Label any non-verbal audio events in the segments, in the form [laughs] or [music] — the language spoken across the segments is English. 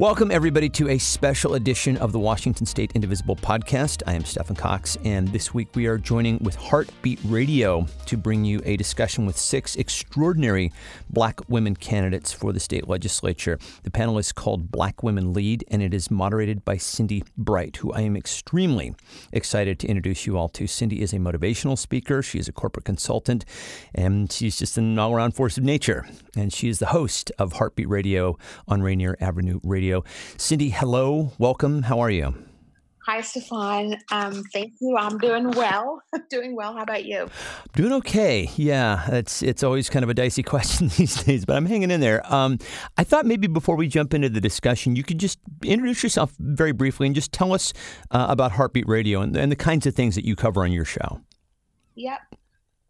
Welcome, everybody, to a special edition of the Washington State Indivisible podcast. I am Stephen Cox, and this week we are joining with Heartbeat Radio to bring you a discussion with six extraordinary black women candidates for the state legislature. The panel is called Black Women Lead, and it is moderated by Cindi Bright, who I am extremely excited to introduce you all to. Cindi is a motivational speaker, she is a corporate consultant, and she's just an all around force of nature. And she is the host of Heartbeat Radio on Rainier Avenue Radio. Cindi, hello, welcome. How are you? Hi, Stefan. Um, thank you. I'm doing well. [laughs] doing well. How about you? Doing okay. Yeah, it's it's always kind of a dicey [laughs] question these days, but I'm hanging in there. Um, I thought maybe before we jump into the discussion, you could just introduce yourself very briefly and just tell us uh, about Heartbeat Radio and, and the kinds of things that you cover on your show. Yep.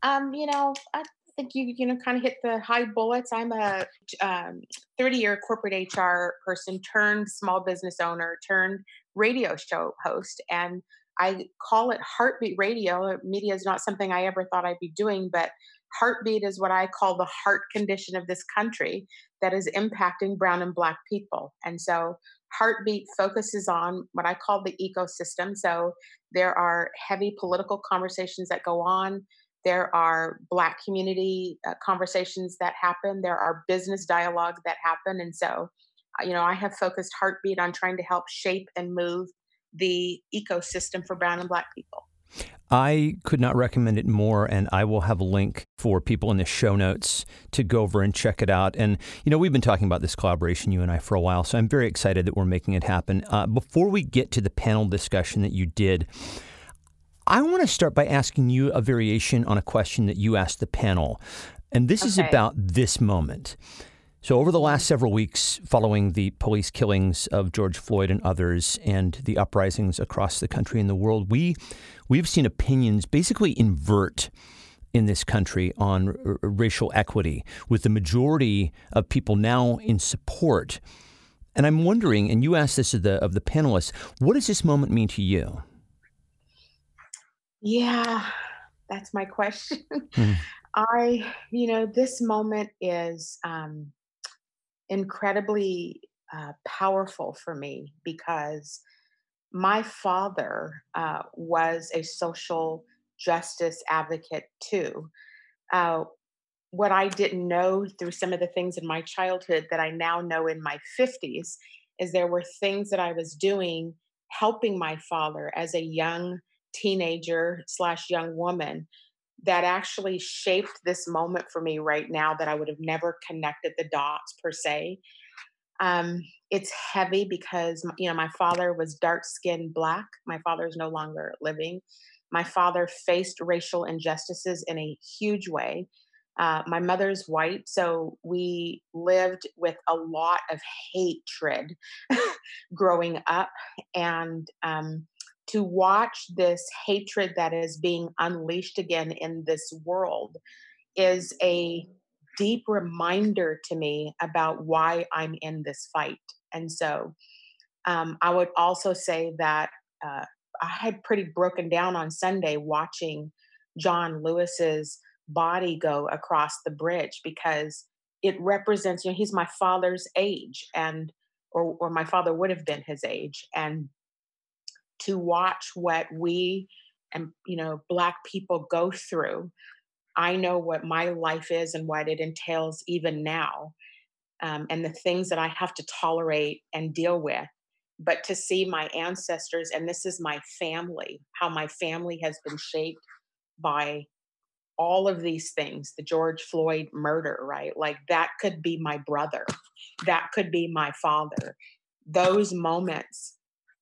Um, you know, I think you you know kind of hit the high bullets. I'm a um, 30 year corporate HR person turned small business owner turned radio show host, and I call it Heartbeat Radio. Media is not something I ever thought I'd be doing, but heartbeat is what I call the heart condition of this country that is impacting brown and black people. And so Heartbeat focuses on what I call the ecosystem. So there are heavy political conversations that go on. There are Black community uh, conversations that happen. There are business dialogues that happen. And so, uh, you know, I have focused Heartbeat on trying to help shape and move the ecosystem for Brown and Black people. I could not recommend it more, and I will have a link for people in the show notes to go over and check it out. And, you know, we've been talking about this collaboration, you and I, for a while, so I'm very excited that we're making it happen. Uh, before we get to the panel discussion that you did, I want to start by asking you a variation on a question that you asked the panel. And this okay. is about this moment. So, over the last mm-hmm. several weeks, following the police killings of George Floyd and others, and the uprisings across the country and the world, we we've seen opinions basically invert in this country on r- racial equity, with the majority of people now in support. And I'm wondering, and you asked this of the of the panelists, what does this moment mean to you? Yeah, that's my question. Mm. [laughs] I, you know, this moment is um, incredibly uh, powerful for me because my father uh, was a social justice advocate too. Uh, what I didn't know through some of the things in my childhood that I now know in my 50s is there were things that I was doing helping my father as a young teenager slash young woman that actually shaped this moment for me right now that I would have never connected the dots per se. Um, it's heavy because you know my father was dark skinned black. My father is no longer living. My father faced racial injustices in a huge way. Uh, my mother's white, so we lived with a lot of hatred [laughs] growing up, and um, to watch this hatred that is being unleashed again in this world is a deep reminder to me about why I'm in this fight. And so um, I would also say that uh, I had pretty broken down on Sunday watching John Lewis's body go across the bridge because it represents, you know, he's my father's age and or, or my father would have been his age. And to watch what we and you know black people go through. I know what my life is and what it entails even now um, and the things that i have to tolerate and deal with. But to see my ancestors and this is my family how my family has been shaped by all of these things the george floyd murder right? Like that could be my brother. That could be my father. Those moments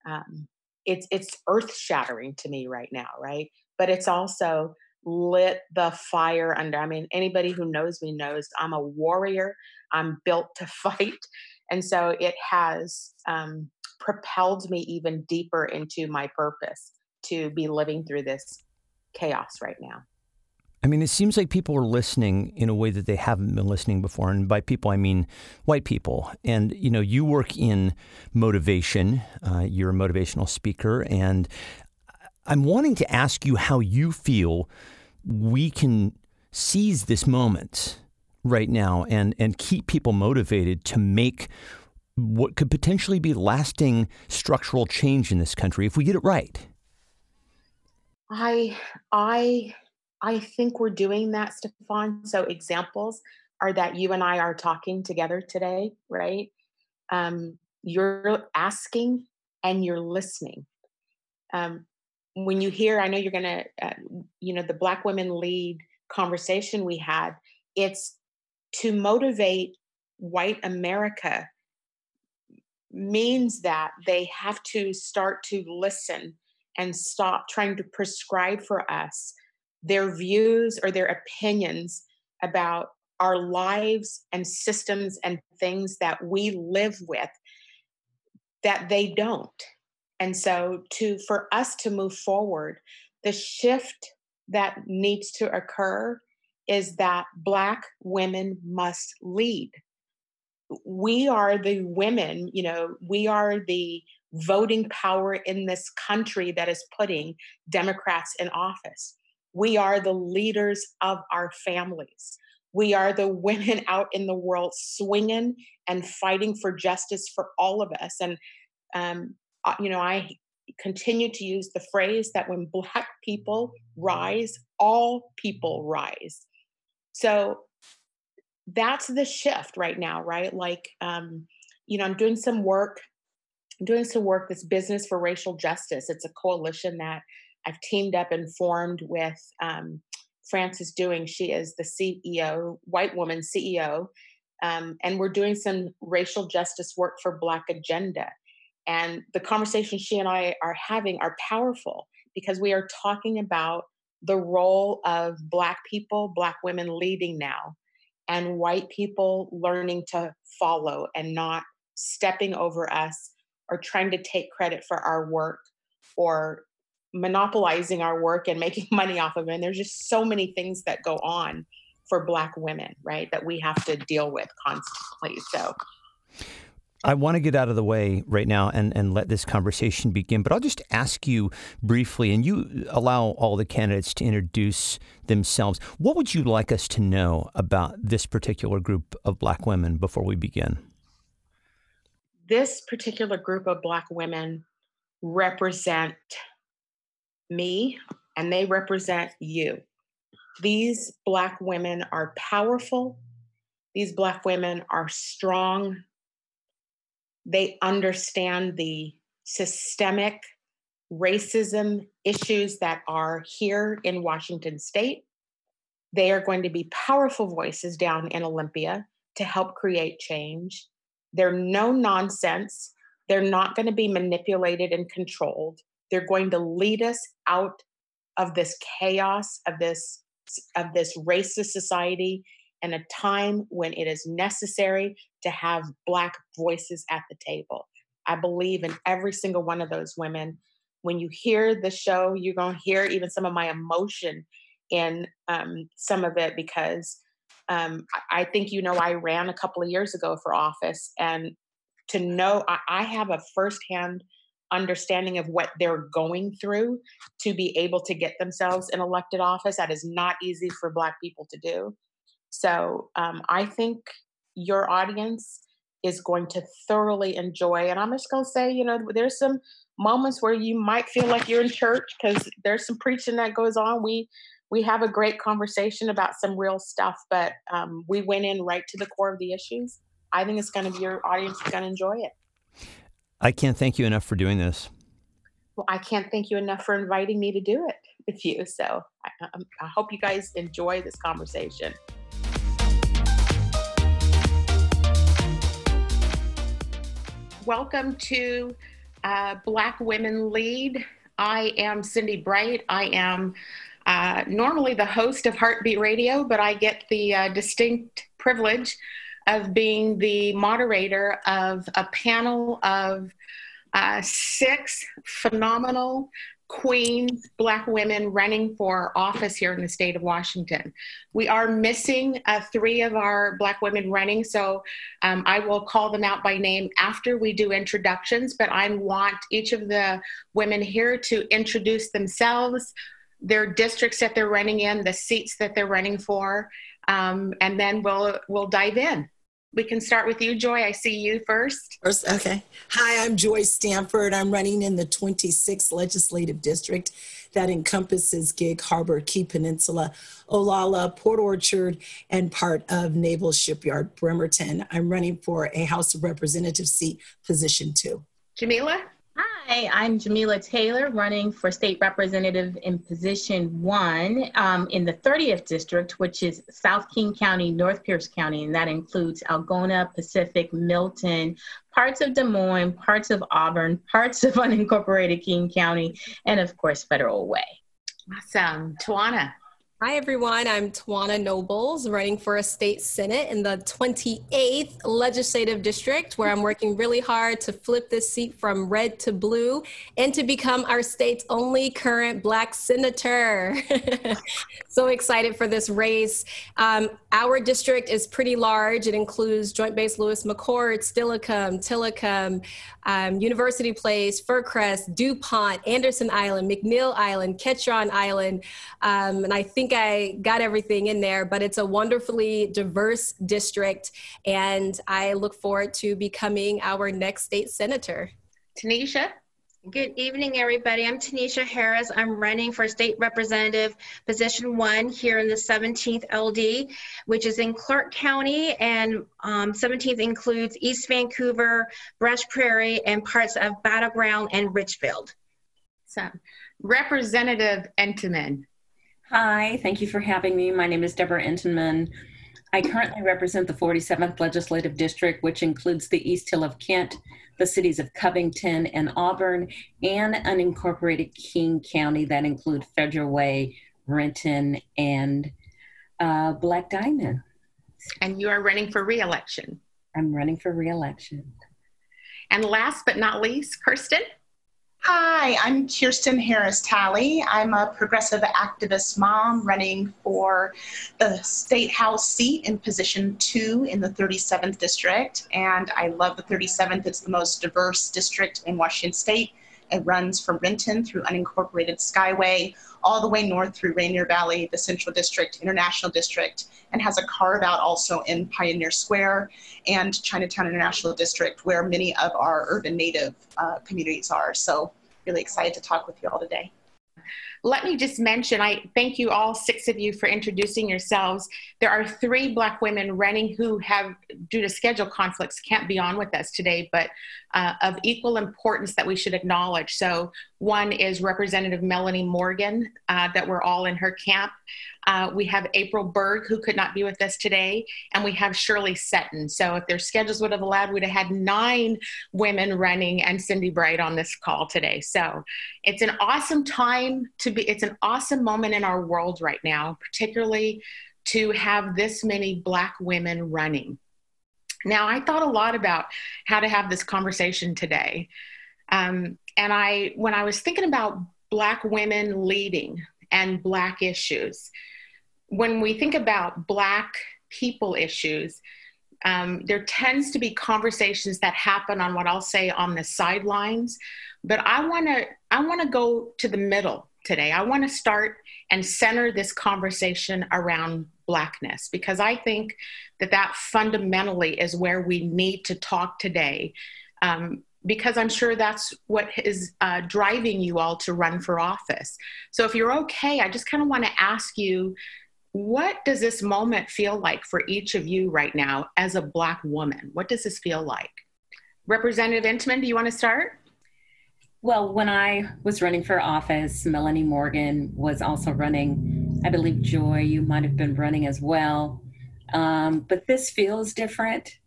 um, it's it's earth shattering to me right now, right? But it's also lit the fire under. I mean, anybody who knows me knows I'm a warrior. I'm built to [laughs] fight, and so it has um, propelled me even deeper into my purpose to be living through this chaos right now. I mean, it seems like people are listening in a way that they haven't been listening before. And by people, I mean white people. And, you know, you work in motivation, uh, you're a motivational speaker. And I'm wanting to ask you how you feel we can seize this moment right now and, and keep people motivated to make what could potentially be lasting structural change in this country if we get it right? I I I think we're doing that, Stefan. So examples are that you and I are talking together today, right? Um, you're asking and you're listening. Um, when you hear, I know you're gonna, uh, you know, the Black Women Lead conversation we had. It's to motivate white America means that they have to start to listen and stop trying to prescribe for us their views or their opinions about our lives and systems and things that we live with that they don't. And so to for us to move forward the shift that needs to occur is that black women must lead. We are the women you know we are the voting power in this country that is putting democrats in office we are the leaders of our families. We are the women [laughs] out in the world swinging and fighting for justice for all of us. And, um, uh, you know, I continue to use the phrase that when Black people rise, all people rise. So that's the shift right now, right? Like, um, you know, I'm doing some work. I'm doing some work. This business for racial justice. It's a coalition that I've teamed up and formed with um, Frances Doing. She is the CEO, white woman CEO, um, and we're doing some racial justice work for Black Agenda. And the conversations she and I are having are powerful because we are talking about the role of Black people, Black women leading now, and white people learning to follow and not stepping over us or trying to take credit for our work or monopolizing our work and making [laughs] money off of it. And there's just so many things that go on for Black women, right, that we have to deal with constantly. So. I want to get out of the way right now and, and let this conversation begin, but I'll just ask you briefly, and you allow all the candidates to introduce themselves. What would you like us to know about this particular group of Black women before we begin? This particular group of Black women represent me and they represent you. These Black women are powerful. These Black women are strong. They understand the systemic racism issues that are here in Washington state. They are going to be powerful voices down in Olympia to help create change. They're no nonsense. They're not going to be manipulated and controlled. They're going to lead us out of this chaos of this of this racist society and a time when it is necessary to have black voices at the table. I believe in every single one of those women. When you hear the show, you're going to hear even some of my emotion in um, some of it because um, I think you know I ran a couple of years ago for office, and to know I, I have a firsthand understanding of what they're going through to be able to get themselves in elected office. That is not easy for Black people to do. So um, I think your audience is going to thoroughly enjoy. And I'm just going to say, you know, there's some moments where you might feel like you're in church because there's some preaching that goes on. We we have a great conversation about some real stuff, but um, we went in right to the core of the issues. I think it's going to be your audience is going to enjoy it. I can't thank you enough for doing this. Well, I can't thank you enough for inviting me to do it with you. So I, I hope you guys enjoy this conversation. Welcome to uh, Black Women Lead. I am Cindi Bright. I am uh, normally the host of Heartbeat Radio, but I get the uh, distinct privilege of being the moderator of a panel of uh, six phenomenal queens, black women running for office here in the state of Washington. We are missing uh, three of our black women running, so um, I will call them out by name after we do introductions, but I want each of the women here to introduce themselves, their districts that they're running in, the seats that they're running for, um, and then we'll, we'll dive in. We can start with you, Joy. I see you first. First, okay. Hi, I'm Joy Stanford. I'm running in the 26th Legislative District that encompasses Gig Harbor, Key Peninsula, Olalla, Port Orchard, and part of Naval Shipyard, Bremerton. I'm running for a House of Representatives seat, position two. Jamila? Hi, I'm Jamila Taylor, running for state representative in position one um, in the 30th district, which is South King County, North Pierce County, and that includes Algona, Pacific, Milton, parts of Des Moines, parts of Auburn, [laughs] parts of unincorporated King County, and of course, Federal Way. Awesome. Tawana. Hi, everyone. I'm Tawana Nobles, running for a state senate in the 28th legislative district, where I'm working really hard to flip this seat from red to blue and to become our state's only current Black senator. [laughs] so excited for this race. Um, our district is pretty large. It includes Joint Base Lewis McChord, Steilacoom, Tillicum, um, University Place, Fircrest, DuPont, Anderson Island, McNeil Island, Ketron Island. Um, and I think I got everything in there, but it's a wonderfully diverse district. And I look forward to becoming our next state senator. Tanisha? Good evening, everybody. I'm Tanisha Harris. I'm running for state representative position one here in the 17th LD, which is in Clark County, and um, 17th includes East Vancouver, Brush Prairie, and parts of Battle Ground and Ridgefield. So, Representative Entenman. Hi, thank you for having me. My name is Debra Entenman. I currently represent the 47th Legislative District, which includes the East Hill of Kent, the cities of Covington and Auburn, and unincorporated King County that include Federal Way, Renton, and uh, Black Diamond. And you are running for reelection. I'm running for reelection. And last but not least, Kirsten. Hi, I'm Kirsten Harris Talley. I'm a progressive activist mom running for the State House seat in position two in the 37th district. And I love the 37th, it's the most diverse district in Washington state. It runs from Renton through unincorporated Skyway all the way north through Rainier Valley, the Central District, International District, and has a carve out also in Pioneer Square and Chinatown International District, where many of our urban native uh, communities are. So, really excited to talk with you all today. Let me just mention, I thank you all six of you for introducing yourselves. There are three Black women running who have, due to schedule conflicts, can't be on with us today, but uh, of equal importance that we should acknowledge. So, one is Representative Melanie Morgan, uh, that we're all in her camp. Uh, we have April Berg, who could not be with us today, and we have Shirley Seton. So, if their schedules would have allowed, we'd have had nine women running and Cindi Bright on this call today. So, it's an awesome time to be, it's an awesome moment in our world right now, particularly to have this many Black women running. Now, I thought a lot about how to have this conversation today. Um, and I, when I was thinking about Black women leading and Black issues, when we think about Black people issues, um, there tends to be conversations that happen on what I'll say on the sidelines. But I want to I want to go to the middle today. I want to start and center this conversation around blackness because I think that that fundamentally is where we need to talk today. Um, because I'm sure that's what is uh, driving you all to run for office. So, if you're okay, I just kind of want to ask you what does this moment feel like for each of you right now as a Black woman? What does this feel like? Representative Entenman, do you want to start? Well, when I was running for office, Melanie Morgan was also running. I believe Joy, you might have been running as well. Um, but this feels different.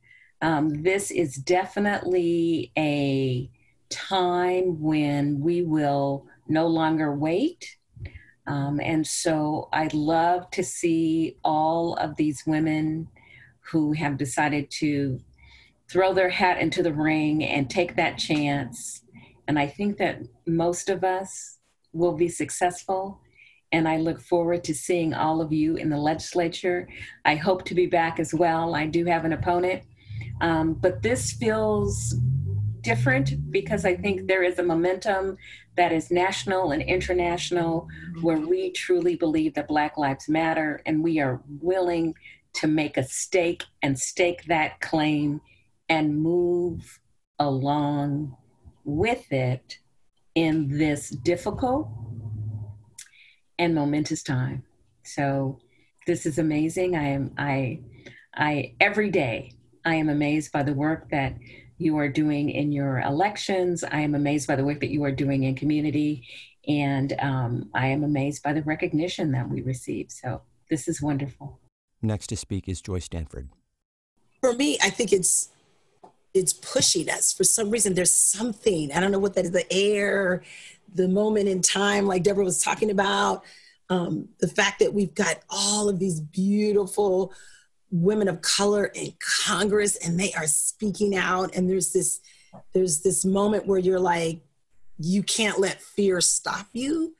Um, this is definitely a time when we will no longer wait. Um, and so I love to see all of these women who have decided to throw their hat into the ring and take that chance. And I think that most of us will be successful. And I look forward to seeing all of you in the legislature. I hope to be back as well. I do have an opponent um, but this feels different because I think there is a momentum that is national and international where we truly believe that Black Lives Matter and we are willing to make a stake and stake that claim and move along with it in this difficult and momentous time. So this is amazing. I am I I every day I am amazed by the work that you are doing in your elections. I am amazed by the work that you are doing in community, and um, I am amazed by the recognition that we receive. So this is wonderful. Next to speak is Joy Stanford. For me, I think it's it's pushing us. For some reason, there's something I don't know what that is. The air, the moment in time, like Deborah was talking about. Um, the fact that we've got all of these beautiful women of color in Congress and they are speaking out and there's this there's this moment where you're like you can't let fear stop you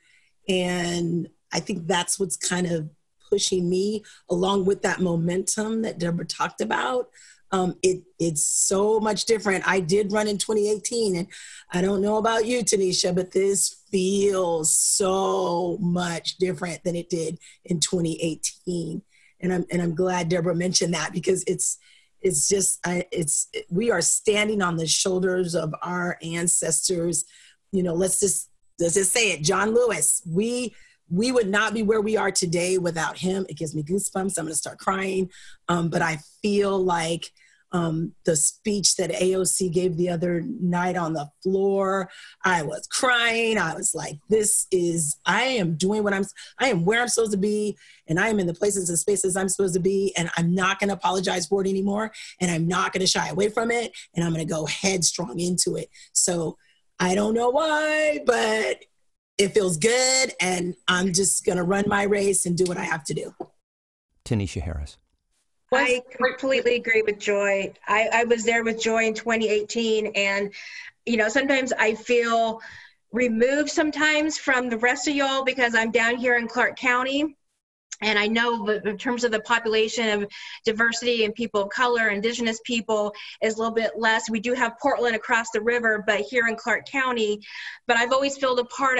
and I think that's what's kind of pushing me along with that momentum that Deborah talked about. Um, it, it's so much different. I did run in 2018, and I don't know about you, Tanisha, but this feels so much different than it did in 2018 and I'm and I'm glad Deborah mentioned that because it's it's just I, it's we are standing on the shoulders of our ancestors. You know, let's just let's just say it. John Lewis, we we would not be where we are today without him. It gives me goosebumps. I'm going to start crying, um, but I feel like um, the speech that AOC gave the other night on the floor. I was crying. I was like, this is, I am doing what I'm, I am where I'm supposed to be, and I am in the places and spaces I'm supposed to be, and I'm not going to apologize for it anymore, and I'm not going to shy away from it, and I'm going to go headstrong into it. So I don't know why, but it feels good, and I'm just going to run my race and do what I have to do. Tanisha Harris. I completely agree with Joy. I, I was there with Joy in 2018, and you know, sometimes I feel removed sometimes from the rest of y'all because I'm down here in Clark County. And I know in terms of the population of diversity and people of color, indigenous people is a little bit less. We do have Portland across the river, but here in Clark County, but I've always felt a part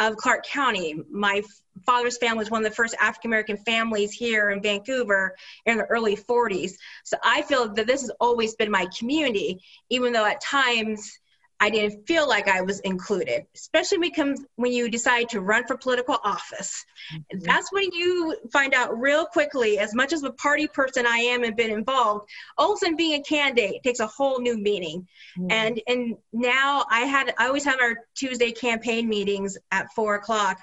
of Clark County. My father's family was one of the first African American families here in Vancouver in the early 40s. So I feel that this has always been my community, even though at times I didn't feel like I was included, especially when, comes, when you decide to run for political office. Mm-hmm. That's when you find out real quickly, as much as a party person I am and been involved, all of a sudden being a candidate takes a whole new meaning. Mm-hmm. And and now I had I always have our Tuesday campaign meetings at four o'clock.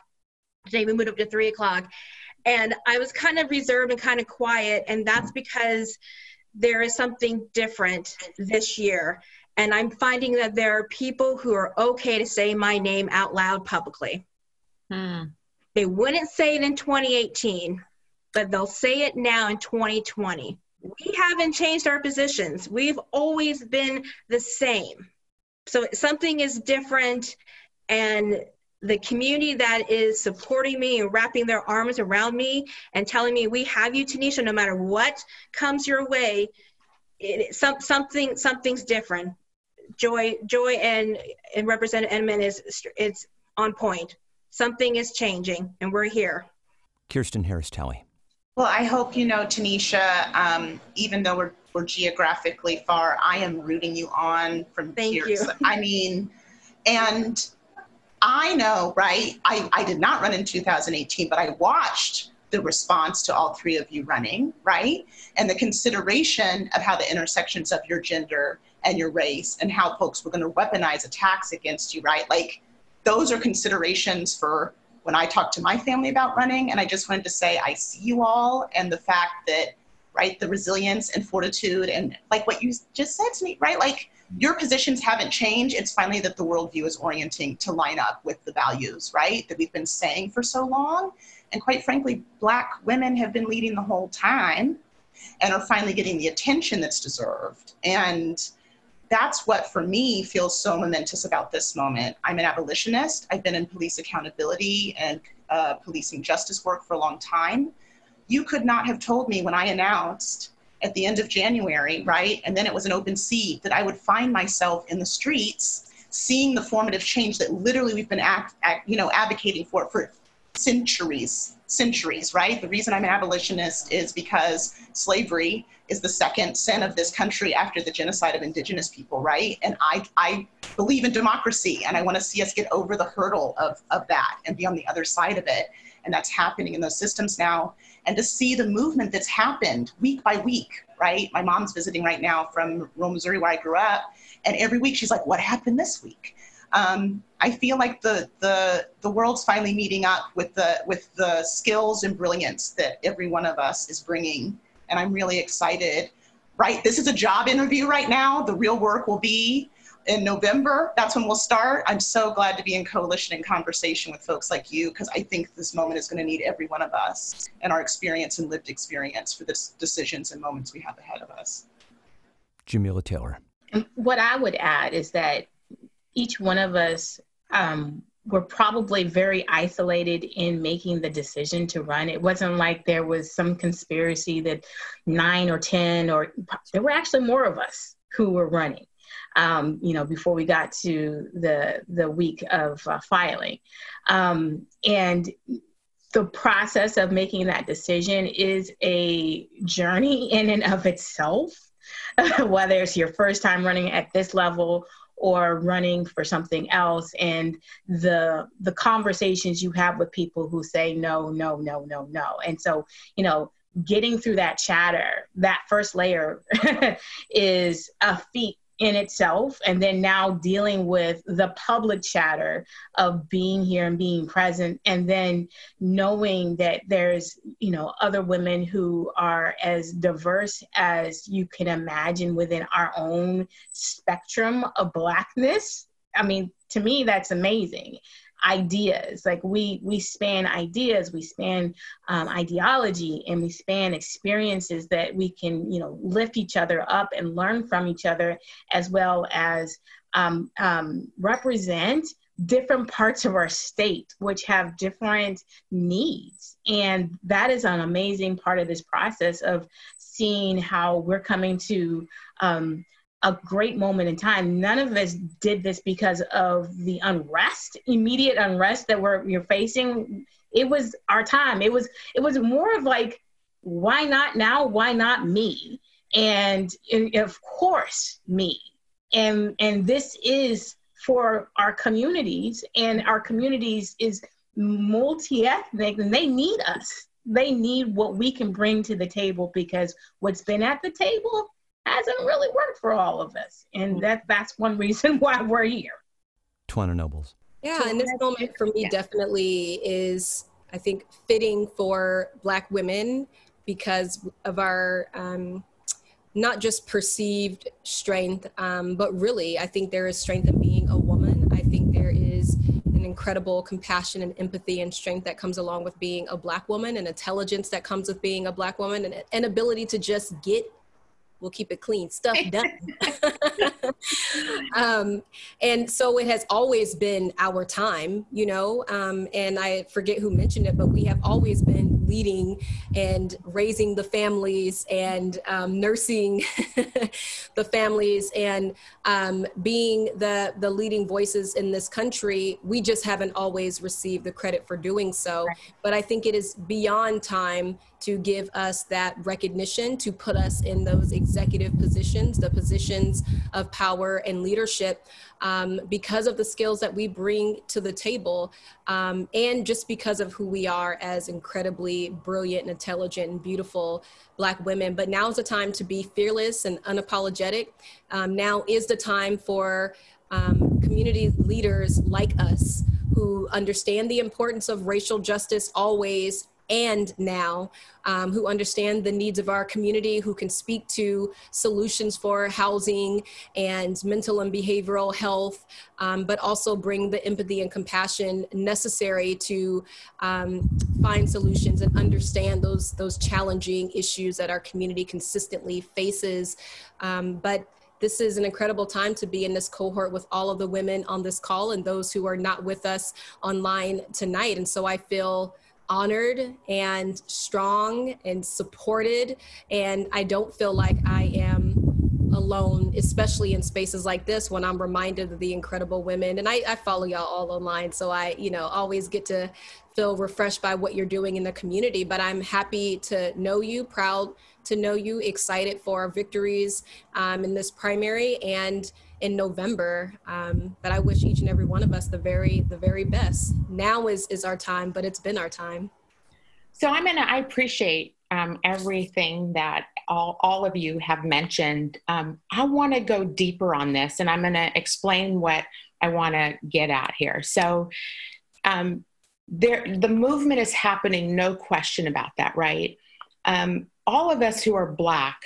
Today we moved up to three o'clock. And I was kind of reserved and kind of quiet, and that's because there is something different this year and I'm finding that there are people who are okay to say my name out loud publicly. Hmm. They wouldn't say it in 2018, but they'll say it now in 2020. We haven't changed our positions. We've always been the same. So something is different, and the community that is supporting me and wrapping their arms around me and telling me, "We have you, Tanisha. No matter what comes your way, it, some, something something's different." Joy, Joy, and and Representative Entenman is it's on point. Something is changing, and we're here. Kirsten Harris Talley. Well, I hope you know, Tanisha. Um, even though we're we're geographically far, I am rooting you on from Thank here. you. I mean, and I know, right? I, I did not run in 2018, but I watched the response to all three of you running, right? And the consideration of how the intersections of your gender and your race and how folks were going to weaponize attacks against you, right? Like those are considerations for when I talk to my family about running. And I just wanted to say, I see you all and the fact that, right, the resilience and fortitude and like what you just said to me, right? Like your positions haven't changed. It's finally that the worldview is orienting to line up with the values, right, that we've been saying for so long. And quite frankly, Black women have been leading the whole time and are finally getting the attention that's deserved. And that's what for me feels so momentous about this moment. I'm an abolitionist. I've been in police accountability and uh, policing justice work for a long time. You could not have told me when I announced at the end of January, right, and then it was an open seat, that I would find myself in the streets seeing the formative change that literally we've been act, act, you know, advocating for for centuries, centuries, right? The reason I'm an abolitionist is because slavery is the second sin of this country after the genocide of indigenous people, right? And I, I believe in democracy and I want to see us get over the hurdle of, of that and be on the other side of it. And that's happening in those systems now. And to see the movement that's happened week by week, right? My mom's visiting right now from rural Missouri where I grew up. And every week she's like, what happened this week? Um, I feel like the, the, the world's finally meeting up with the, with the skills and brilliance that every one of us is bringing and I'm really excited. Right, this is a job interview right now. The real work will be in November. That's when we'll start. I'm so glad to be in coalition and conversation with folks like you because I think this moment is going to need every one of us and our experience and lived experience for the decisions and moments we have ahead of us. Jamila Taylor. what I would add is that each one of us um, were probably very isolated in making the decision to run. It wasn't like there was some conspiracy that nine or 10, or there were actually more of us who were running. Um, you know, before we got to the the week of uh, filing, um, and the process of making that decision is a journey in and of itself. [laughs] Whether it's your first time running at this level or running for something else. And the the conversations you have with people who say no no no no no. And so you know getting through that chatter that first layer [laughs] is a feat in itself and then now dealing with the public chatter of being here and being present and then knowing that there's you know other women who are as diverse as you can imagine within our own spectrum of blackness. I mean to me that's amazing ideas. Like we we span ideas we span um, ideology and we span experiences that we can you know lift each other up and learn from each other as well as um, um, represent different parts of our state which have different needs. And that is an amazing part of this process of seeing how we're coming to um, a great moment in time. None of us did this because of the unrest, immediate unrest that we're you're facing. It was our time. It was it was more of like, why not now? Why not me? And, and of course me. And and this is for our communities, and our communities is multi-ethnic, and they need us. They need what we can bring to the table because what's been at the table hasn't really worked for all of us. And mm. that that's one reason [laughs] why we're here. Twana Nobles. Yeah, and this moment for me yeah. definitely is, I think, fitting for Black women because of our um, not just perceived strength, um, but really, I think there is strength in being a woman. I think there is an incredible compassion and empathy and strength that comes along with being a Black woman, and intelligence that comes with being a Black woman, and an ability to just get we'll keep it clean. Stuff [laughs] done. [laughs] Um, and so it has always been our time you know um, and i forget who mentioned it but we have always been leading and raising the families and um, nursing [laughs] the families and um, being the the leading voices in this country. We just haven't always received the credit for doing so right. but i think it is beyond time to give us that recognition, to put us in those executive positions, the positions of power and leadership, um, because of the skills that we bring to the table, um, and just because of who we are as incredibly brilliant and intelligent and beautiful Black women. But now is the time to be fearless and unapologetic. Um, now is the time for um, community leaders like us who understand the importance of racial justice always and now um, who understand the needs of our community, who can speak to solutions for housing and mental and behavioral health, um, but also bring the empathy and compassion necessary to um, find solutions and understand those, those challenging issues that our community consistently faces. Um, but this is an incredible time to be in this cohort with all of the women on this call and those who are not with us online tonight. And so I feel honored and strong and supported. And I don't feel like I am alone, especially in spaces like this when I'm reminded of the incredible women. And I, I follow y'all all online, so I, you know, always get to feel refreshed by what you're doing in the community. But I'm happy to know you, proud to know you, excited for our victories um, in this primary and in November. Um, but I wish each and every one of us the very, the very best. Now is is our time, but it's been our time. So I'm gonna. I appreciate um, everything that all, all of you have mentioned. Um, I want to go deeper on this, and I'm to explain what I want to get at here. So, um, there, the movement is happening, no question about that, right? Um, all of us who are Black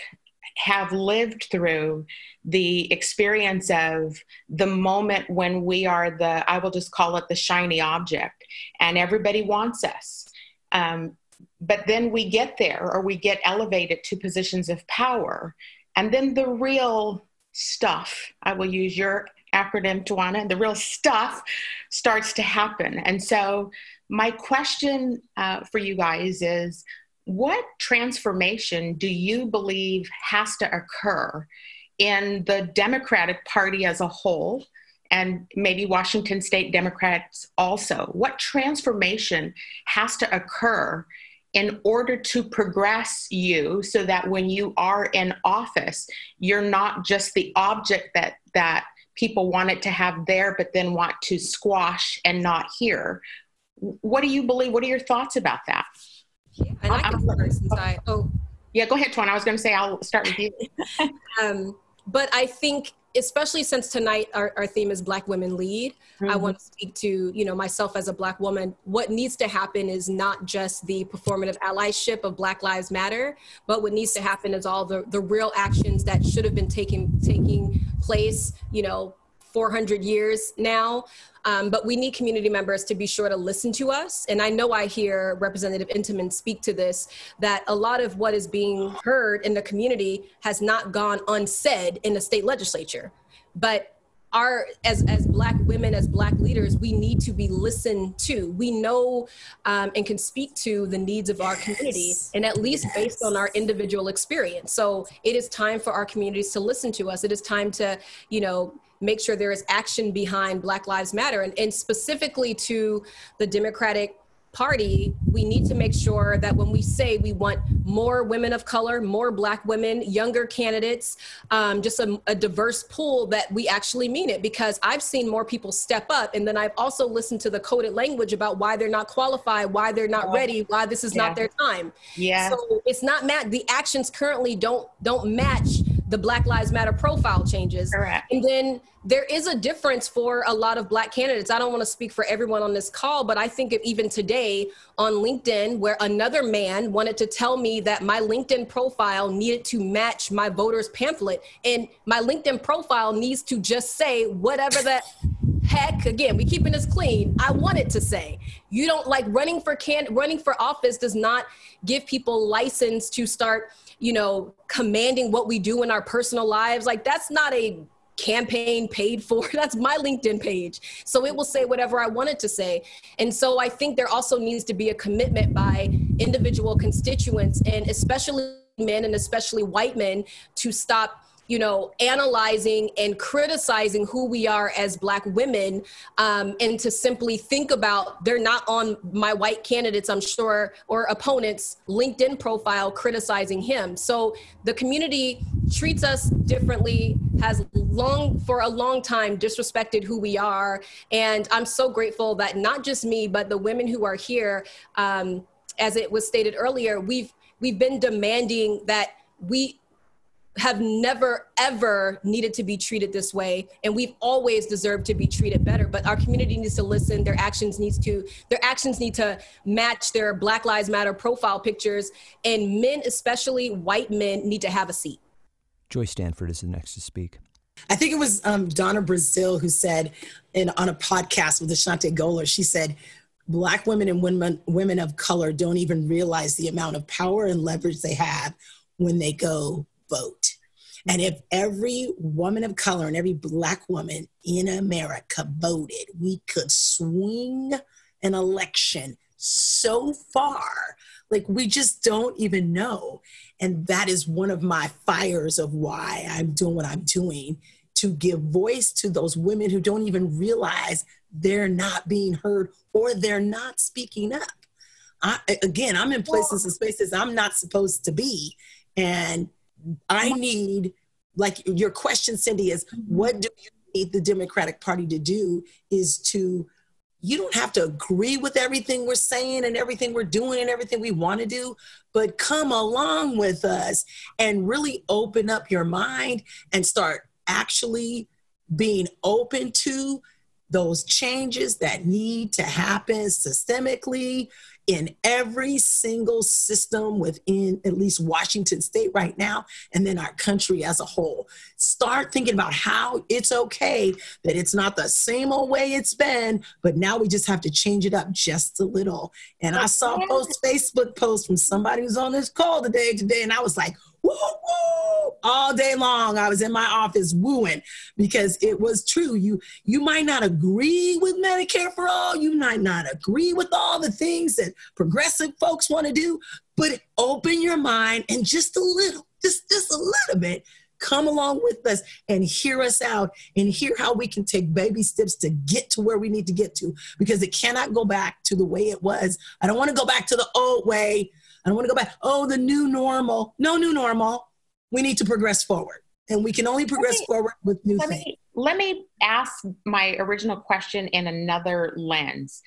have lived through the experience of the moment when we are the, I will just call it the shiny object, and everybody wants us. Um, but then we get there or we get elevated to positions of power. And then the real stuff, I will use your acronym, Tawana, the real stuff starts to happen. And so, my question uh, for you guys is what transformation do you believe has to occur in the Democratic Party as a whole? And maybe Washington State Democrats also. What transformation has to occur in order to progress you so that when you are in office you're not just the object that that people wanted to have there but then want to squash and not hear? What do you believe? What are your thoughts about that? Yeah, and I can start since I oh. Yeah go ahead Twan. I was going to say I'll start with you. [laughs] Um, but I think especially since tonight our, our theme is black women lead mm-hmm. i want to speak to you know myself as a black woman what needs to happen is not just the performative allyship of black lives matter but what needs to happen is all the, the real actions that should have been taking taking place you know 400 years now. Um, but we need community members to be sure to listen to us. And I know I hear Representative Entenman speak to this that a lot of what is being heard in the community has not gone unsaid in the state legislature. But our as as black women as black leaders we need to be listened to we know um, and can speak to the needs of our community and at least yes. based on our individual experience so it is time for our communities to listen to us it is time to you know make sure there is action behind Black Lives Matter. And, and specifically to the Democratic party, we need to make sure that when we say we want more women of color, more black women, younger candidates, um, just a, a, diverse pool, that we actually mean it. Because I've seen more people step up, and then I've also listened to the coded language about why they're not qualified, why they're not ready, why this is yeah. not their time. Yeah. So it's not mat. The actions currently don't don't match the Black Lives Matter profile changes. Correct. And then there is a difference for a lot of black candidates. I don't want to speak for everyone on this call, but I think even today on LinkedIn, where another man wanted to tell me that my LinkedIn profile needed to match my voters pamphlet. And my LinkedIn profile needs to just say whatever that heck again we keeping this clean i wanted to say you don't like running for can running for office does not give people license to start you know commanding what we do in our personal lives like that's not a campaign paid for [laughs] that's my linkedin page. So it will say whatever i want it to say. And so i think there also needs to be a commitment by individual constituents and especially men and especially white men to stop you know, analyzing and criticizing who we are as Black women, um, and to simply think about they're not on my white candidates, I'm sure, or opponents' LinkedIn profile criticizing him. So the community treats us differently, has long, for a long time, disrespected who we are. And I'm so grateful that not just me, but the women who are here, um, as it was stated earlier, we've we've been demanding that we have never ever needed to be treated this way. And we've always deserved to be treated better. But our community needs to listen. Their actions needs to their actions need to match their black lives matter profile pictures. And men especially white men need to have a seat. Joy stanford is the next to speak. I think it was um, Donna Brazile who said in on a podcast with Ashanti Goler, she said, Black women and women, women of color don't even realize the amount of power and leverage they have when they go vote. And mm-hmm. if every woman of color and every black woman in America voted, we could swing an election so far. Like we just don't even know. And that is one of my fires of why I'm doing what I'm doing to give voice to those women who don't even realize they're not being heard or they're not speaking up. I, again, I'm in places and spaces I'm not supposed to be. And I need, like your question, Cindi, is mm-hmm. what do you need the Democratic Party to do? Is to, you don't have to agree with everything we're saying and everything we're doing and everything we want to do, but come along with us and really open up your mind and start actually being open to those changes that need to happen systemically in every single system within at least Washington state right now, and then our country as a whole. Start thinking about how it's okay that it's not the same old way it's been, but now we just have to change it up just a little. And I saw a post Facebook post from somebody who's on this call today today, and I was like, woo, woo, all day long. I was in my office wooing because it was true. You you might not agree with Medicare for all. You might not agree with all the things that progressive folks want to do, but open your mind and just a little, just just a little bit. Come along with us and hear us out and hear how we can take baby steps to get to where we need to get to because it cannot go back to the way it was. I don't want to go back to the old way I don't want to go back. Oh, the new normal. No new normal. We need to progress forward. And we can only progress me, forward with new let things. Me, let me ask my original question in another lens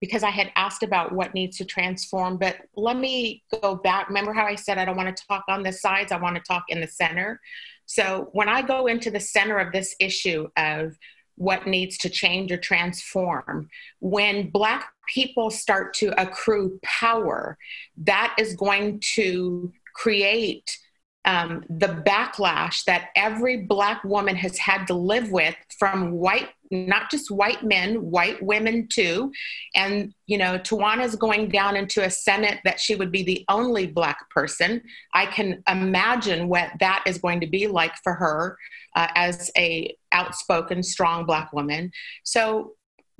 because I had asked about what needs to transform, but let me go back. Remember how I said I don't want to talk on the sides, I want to talk in the center. So when I go into the center of this issue of what needs to change or transform. When Black people start to accrue power, that is going to create um, the backlash that every Black woman has had to live with from white not just white men, white women too. And, you know, Tawana's going down into a Senate that she would be the only Black person. I can imagine what that is going to be like for her uh, as a outspoken, strong Black woman. So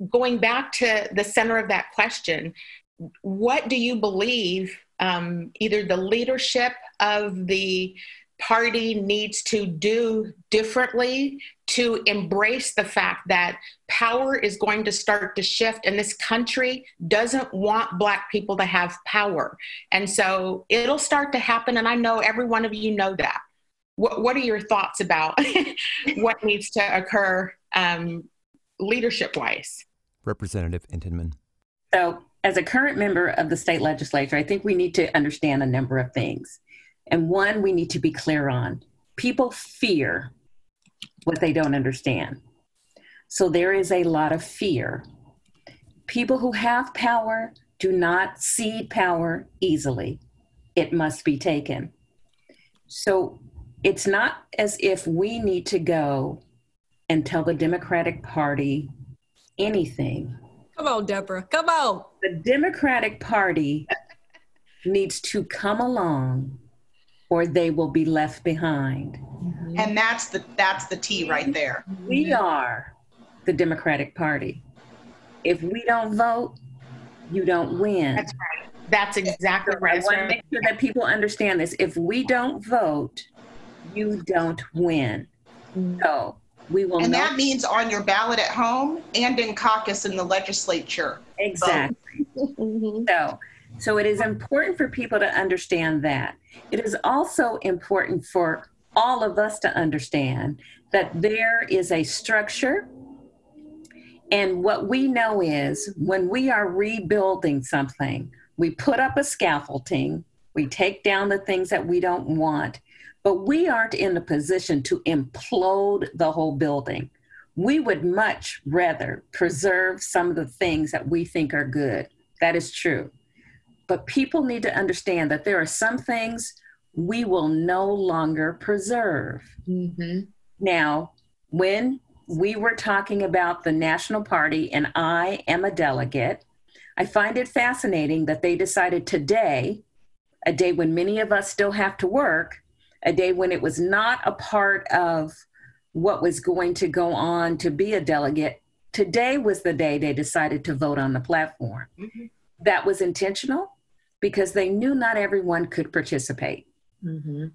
going back to the center of that question, what do you believe um, either the leadership of the party needs to do differently to embrace the fact that power is going to start to shift and this country doesn't want black people to have power? And so it'll start to happen and i know every one of you know that. What, what are your thoughts about [laughs] what needs to occur um, leadership wise representative Entenman so as a current member of the state legislature i think we need to understand a number of things and one we need to be clear on people fear what they don't understand. So there is a lot of fear. People who have power do not cede power easily, it must be taken. So it's not as if we need to go and tell the Democratic Party anything. Come on, Debra. Come on. The Democratic Party needs to come along or they will be left behind. Mm-hmm. And that's the that's the T right there. We are the Democratic Party. If we don't vote, you don't win. That's right. That's exactly right. I want to make sure that people understand this. If we don't vote, you don't win. Mm-hmm. So we will. And not- that means on your ballot at home and in caucus in the legislature. Exactly. mm-hmm. So so it is important for people to understand that. It is also important for all of us to understand that there is a structure. And what we know is when we are rebuilding something, we put up a scaffolding, we take down the things that we don't want, but we aren't in a position to implode the whole building. We would much rather preserve some of the things that we think are good. That is true. But people need to understand that there are some things we will no longer preserve. Mm-hmm. Now, when we were talking about the National Party and I am a delegate, I find it fascinating that they decided today, a day when many of us still have to work, a day when it was not a part of what was going to go on to be a delegate, today was the day they decided to vote on the platform. Mm-hmm That was intentional because they knew not everyone could participate. Mm-hmm.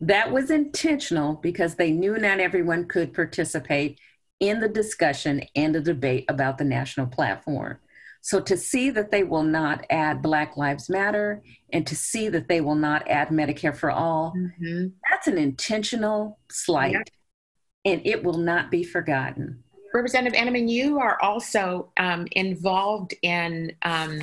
That was intentional because they knew not everyone could participate in the discussion and the debate about the national platform. So to see that they will not add Black Lives Matter and to see that they will not add Medicare for all, mm-hmm. that's an intentional slight yeah. and it will not be forgotten. Representative Entenman, you are also um, involved in um,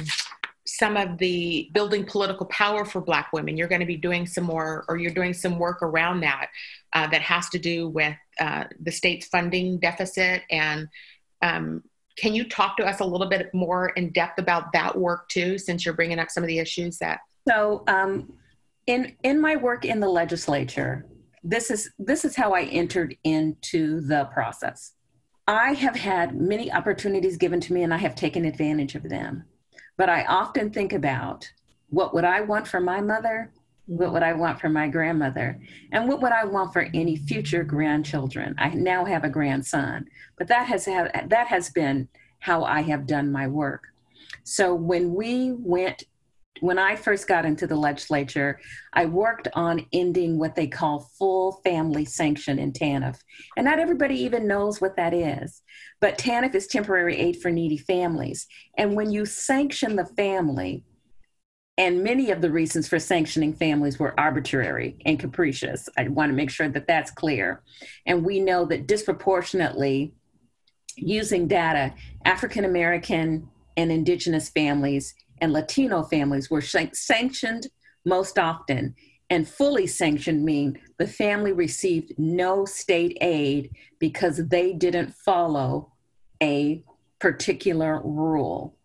some of the building political power for Black women. You're going to be doing some more, or you're doing some work around that uh, that has to do with uh, the state's funding deficit and um, can you talk to us a little bit more in depth about that work too, since you're bringing up some of the issues that? So, um, in in my work in the legislature, this is this is how I entered into the process. I have had many opportunities given to me, and I have taken advantage of them. But I often think about what would I want for my mother what would I want for my grandmother? And what would I want for any future grandchildren? I now have a grandson, but that has had, that has been how I have done my work. So when we went when I first got into the legislature, I worked on ending what they call full family sanction in TANF. And not everybody even knows what that is. But TANF is temporary aid for needy families. And when you sanction the family, and many of the reasons for sanctioning families were arbitrary and capricious. I want to make sure that that's clear. And we know that disproportionately, using data, African American and Indigenous families and Latino families were sanctioned most often. And fully sanctioned mean the family received no state aid because they didn't follow a particular rule.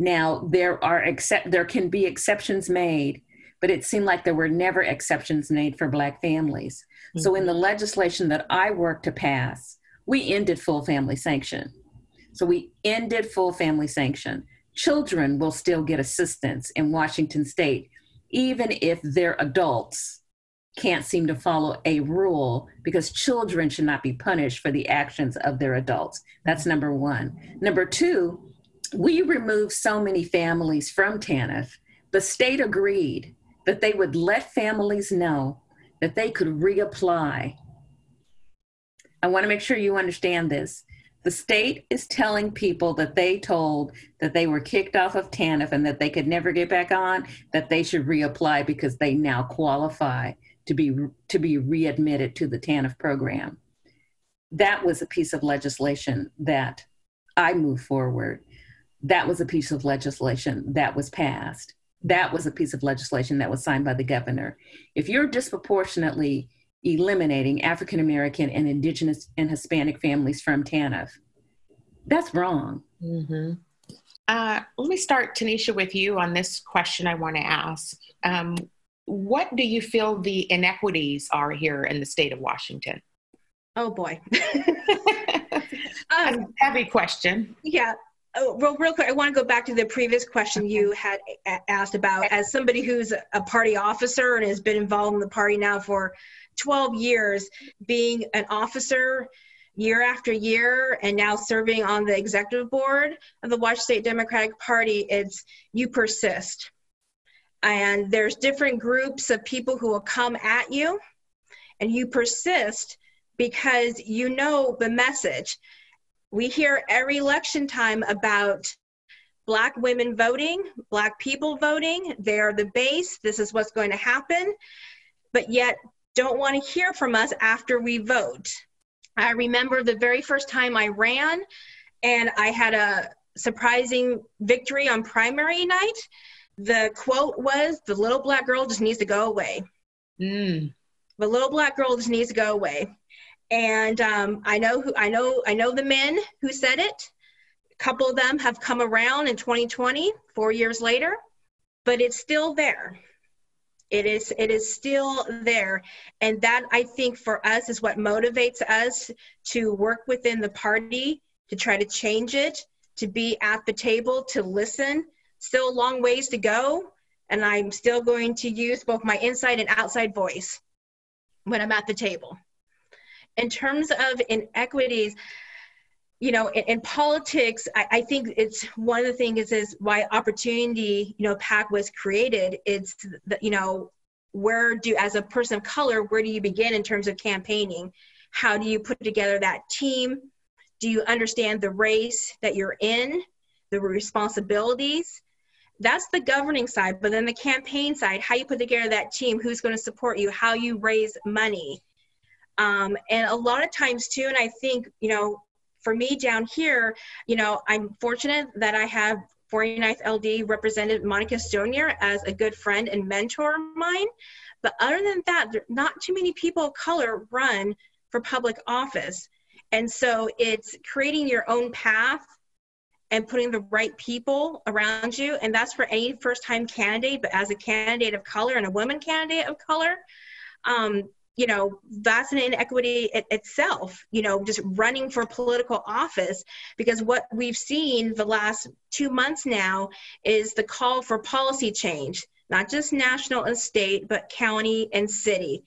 Now there are except there can be exceptions made, but it seemed like there were never exceptions made for Black families. Mm-hmm. So in the mm-hmm. legislation that I worked to pass, we ended full family sanction. So we ended full family sanction. Children will still get assistance in Washington state, even if their adults can't seem to follow a rule because children should not be punished for the actions of their adults. That's number one. Number two, we removed so many families from TANF, the state agreed that they would let families know that they could reapply. I want to make sure you understand this. The state is telling people that they told that they were kicked off of TANF and that they could never get back on, that they should reapply because they now qualify to be to be readmitted to the TANF program. That was a piece of legislation that I moved forward that was a piece of legislation that was passed. That was a piece of legislation that was signed by the governor. If you're disproportionately eliminating African American and Indigenous and Hispanic families from TANF, that's wrong. Mm-hmm. Uh, let me start, Tanisha, with you on this question I want to ask. Um, what do you feel the inequities are here in the state of Washington? Oh boy. [laughs] [laughs] um, heavy question. Yeah. Oh, real, real quick, I want to go back to the previous question you had asked about. As somebody who's a party officer and has been involved in the party now for 12 years, being an officer year after year and now serving on the executive board of the Washington State Democratic Party, it's you persist. And there's different groups of people who will come at you, and you persist because you know the message we hear every election time about black women voting, black people voting. They're the base. This is what's going to happen. But yet, don't want to hear from us after we vote. I remember the very first time I ran, and I had a surprising victory on primary night. The quote was, The little black girl just needs to go away. Mm. The little black girl just needs to go away and um, I know who I know I know the men who said it. A couple of them have come around in 2020, four years later, but it's still there. It is it is still there, and that I think for us is what motivates us to work within the party to try to change it, to be at the table, to listen. Still a long ways to go, and I'm still going to use both my inside and outside voice when I'm at the table in terms of inequities, you know, in, in politics, I, I, think it's one of the things is, is why opportunity, you know, PAC was created. It's the, you know, where do as a person of color, where do you begin in terms of campaigning? How do you put together that team? Do you understand the race that you're in, the responsibilities? That's the governing side, but then the campaign side, how you put together that team, who's going to support you, how you raise money. Um, and a lot of times too, and I think, you know, for me down here, you know, I'm fortunate that I have 49th LD represented Monica Stonier as a good friend and mentor of mine. But other than that, not too many people of color run for public office. And so it's creating your own path and putting the right people around you. And that's for any first time candidate, but as a candidate of color and a woman candidate of color, um, you know an inequity it, itself you know just running for political office because what we've seen the last two months now is the call for policy change not just national and state but county and city.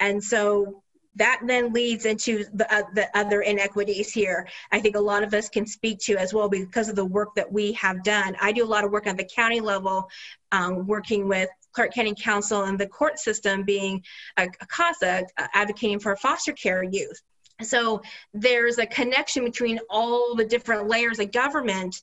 And so that then leads into the, uh, the other inequities here. I think a lot of us can speak to as well because of the work that we have done. I do a lot of work on the county level um, working with Clark County Council and the court system being a, a CASA uh, advocating for foster care youth. So there's a connection between all the different layers of government.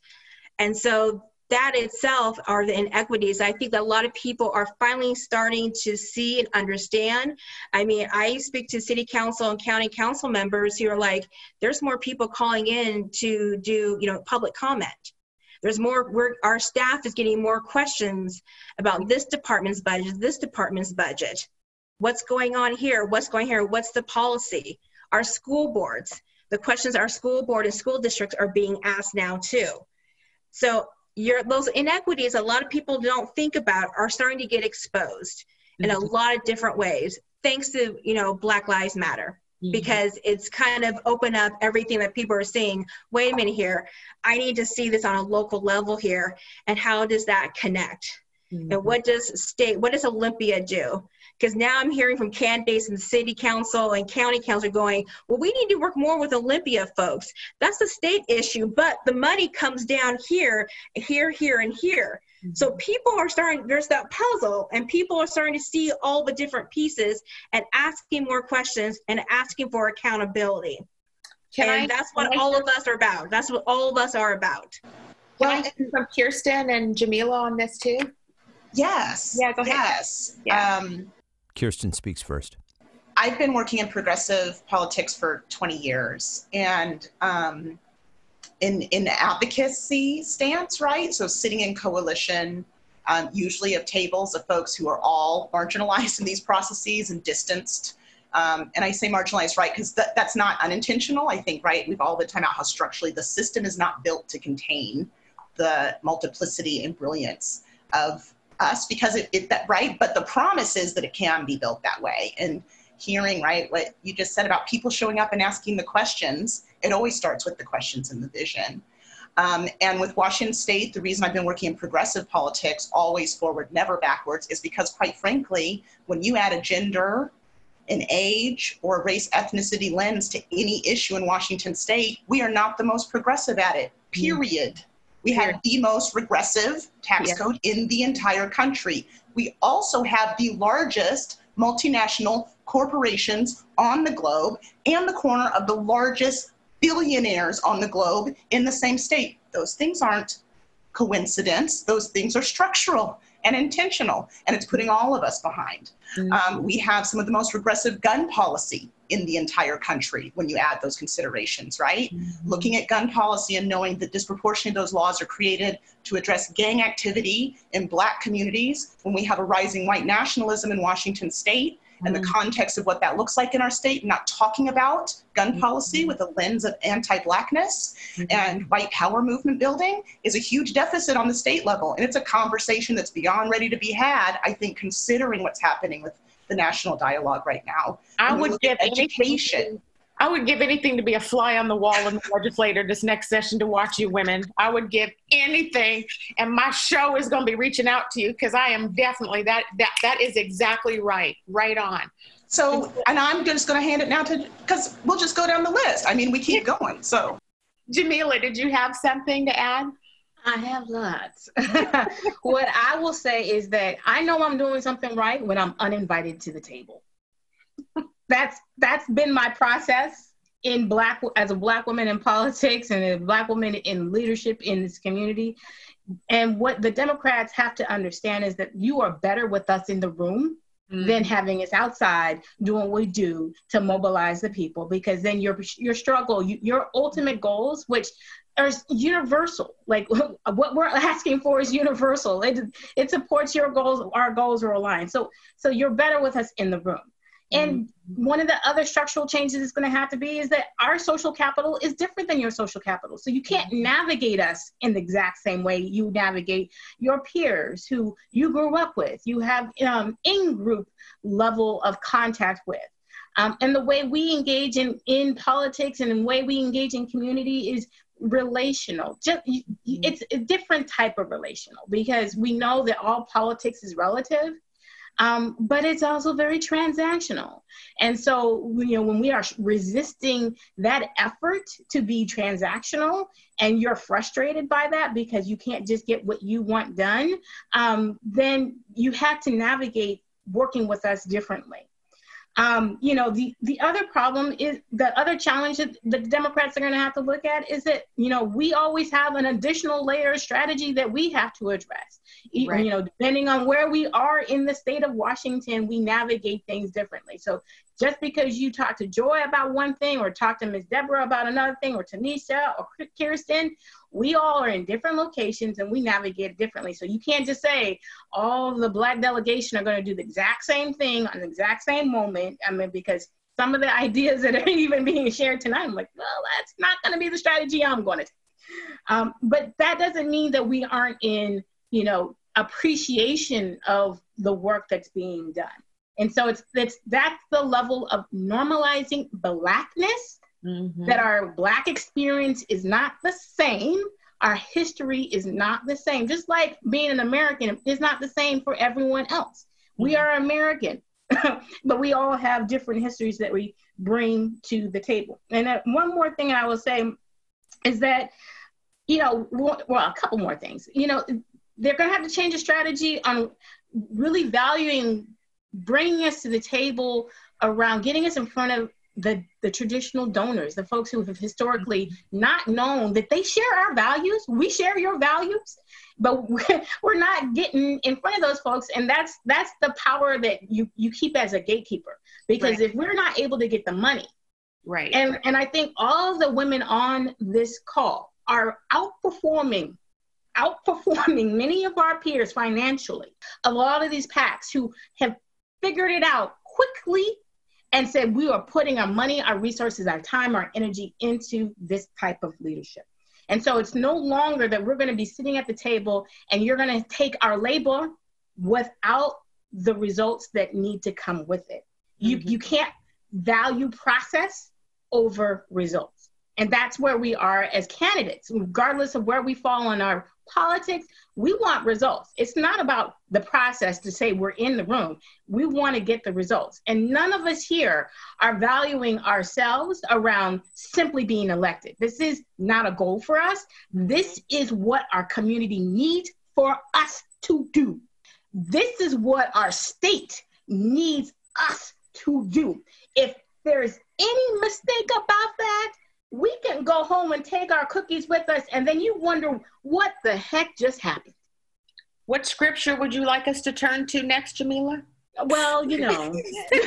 And so that itself are the inequities. I think that a lot of people are finally starting to see and understand. I mean, I speak to city council and county council members who are like, there's more people calling in to do, you know, public comment. There's more, we're, our staff is getting more questions about this department's budget, this department's budget. What's going on here? What's going here? What's the policy? Our school boards, the questions our school board and school districts are being asked now too. So your, those inequities a lot of people don't think about are starting to get exposed in a mm-hmm. lot of different ways thanks to you know black lives matter. Because it's kind of open up everything that people are seeing. Wait a minute here, I need to see this on a local level here, and how does that connect? Mm-hmm. And what does state, what does Olympia do? Because now I'm hearing from candidates in the city council and county council going, well, we need to work more with Olympia folks. That's a state issue, but the money comes down here, here, here, and here. So people are starting, there's that puzzle, and people are starting to see all the different pieces and asking more questions and asking for accountability. Can and I, that's what all of us are about. That's what all of us are about. Well, from Kirsten and Jamila on this too? Yes. Yeah, go ahead. Yes. Yeah. Um, Kirsten speaks first. I've been working in progressive politics for 20 years, and um, in in advocacy stance, right? So sitting in coalition, um, usually of tables of folks who are all marginalized in these processes and distanced. Um, and I say marginalized, right, because that, that's not unintentional. I think, right, we've all the time out how structurally the system is not built to contain the multiplicity and brilliance of us because it, it that right but the promise is that it can be built that way and hearing right what you just said about people showing up and asking the questions it always starts with the questions and the vision um, and with Washington State, the reason I've been working in progressive politics, always forward, never backwards, is because, quite frankly, when you add a gender, an age, or a race ethnicity lens to any issue in Washington State, we are not the most progressive at it, mm. period. We have the most regressive tax code in the entire country. We also have the largest multinational corporations on the globe and the corner of the largest billionaires on the globe in the same state. Those things aren't coincidence, those things are structural and intentional, and it's putting all of us behind. Mm-hmm. Um, we have some of the most regressive gun policy in the entire country when you add those considerations, right? Mm-hmm. Looking at gun policy and knowing that disproportionately those laws are created to address gang activity in black communities when we have a rising white nationalism in Washington state and the mm. context of what that looks like in our state, not talking about gun mm-hmm. policy with a lens of anti blackness mm-hmm. and white power movement building is a huge deficit on the state level. And it's a conversation that's beyond ready to be had, I think, considering what's happening with the national dialogue right now. I would give education. I would give anything to be a fly on the wall in the legislature this next session to watch you women. I would give anything, and my show is going to be reaching out to you because I am definitely that that that is exactly right, right on. So, and I'm just going to hand it now to because we'll just go down the list. I mean, we keep going. So, Jamila, did you have something to add? I have lots. [laughs] what I will say is that I know I'm doing something right when I'm uninvited to the table. That's that's been my process in black as a black woman in politics and a black woman in leadership in this community. And what the Democrats have to understand is that you are better with us in the room mm-hmm. than having us outside doing what we do to mobilize the people because then your your struggle, your ultimate goals, which are universal. Like [laughs] what we're asking for is universal. It it supports your goals. Our goals are aligned. So so you're better with us in the room. And mm-hmm. one of the other structural changes is going to have to be is that our social capital is different than your social capital. So you can't mm-hmm. navigate us in the exact same way you navigate your peers who you grew up with, you have um, in group level of contact with. Um, and the way we engage in, in politics and the way we engage in community is relational just mm-hmm. it's a different type of relational because we know that all politics is relative um, but it's also very transactional. And so you know when we are resisting that effort to be transactional and you're frustrated by that because you can't just get what you want done um, then you have to navigate working with us differently um, you know, the, the other problem is the other challenge that the Democrats are going to have to look at is that, you know, we always have an additional layer of strategy that we have to address. Right. You know, depending on where we are in the state of Washington, we navigate things differently. So just because you talk to Joy about one thing or talk to Ms. Debra about another thing or Tanisha or Kirsten, we all are in different locations and we navigate differently. So you can't just say all the black delegation are going to do the exact same thing on the exact same moment. I mean, because some of the [laughs] ideas that are even being shared tonight, I'm like, well, that's not going to be the strategy I'm going to take. Um, but that doesn't mean that we aren't in, you know, appreciation of the work that's being done. And so it's, it's that's the level of normalizing blackness mm-hmm. that our black experience is not the same. Our history is not the same. Just like being an American is not the same for everyone else. Mm-hmm. We are American, [laughs] but we all have different histories that we bring to the table. And uh, one more thing I will say is that, you know, well, a couple more things. You know, they're going to have to change a strategy on really valuing bringing us to the table around getting us in front of the, the traditional donors, the folks who have historically not known that they share our values. We share your values, but [laughs] we're not getting in front of those folks. And that's that's the power that you, you keep as a gatekeeper. Because right. if we're not able to get the money, right. And and I think all of the women on this call are outperforming outperforming many of our peers financially. A lot of these PACs who have figured it out quickly and said, we are putting our money, our resources, our time, our energy into this type of leadership. And so it's no longer that we're going to be sitting at the table and you're going to take our labor without the results that need to come with it. You, mm-hmm. you can't value process over results. And that's where we are as candidates, regardless of where we fall on our politics, we want results. It's not about the process to say we're in the room. We want to get the results. And none of us here are valuing ourselves around simply being elected. This is not a goal for us. This is what our community needs for us to do. This is what our state needs us to do. If there's any mistake about that, we can go home and take our cookies with us, and then you wonder what the heck just happened. What scripture would you like us to turn to next, Jamila? Well, you know.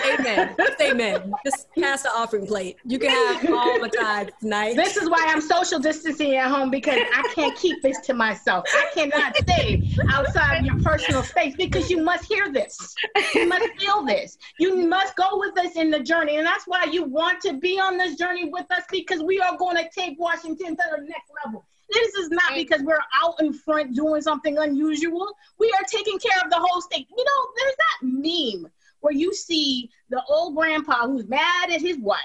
amen. amen. Just pass the offering plate. You can have all the time tonight. This is why I'm social distancing at home because I can't keep this to myself. I cannot stay outside your personal space because you must hear this. You must feel this. You must go with us in the journey. And that's why you want to be on this journey with us because we are going to take Washington to the next level. This is not mm. because we're out in front doing something unusual. We are taking care of the whole state. You know, there's that meme where you see the old grandpa who's mad at his wife,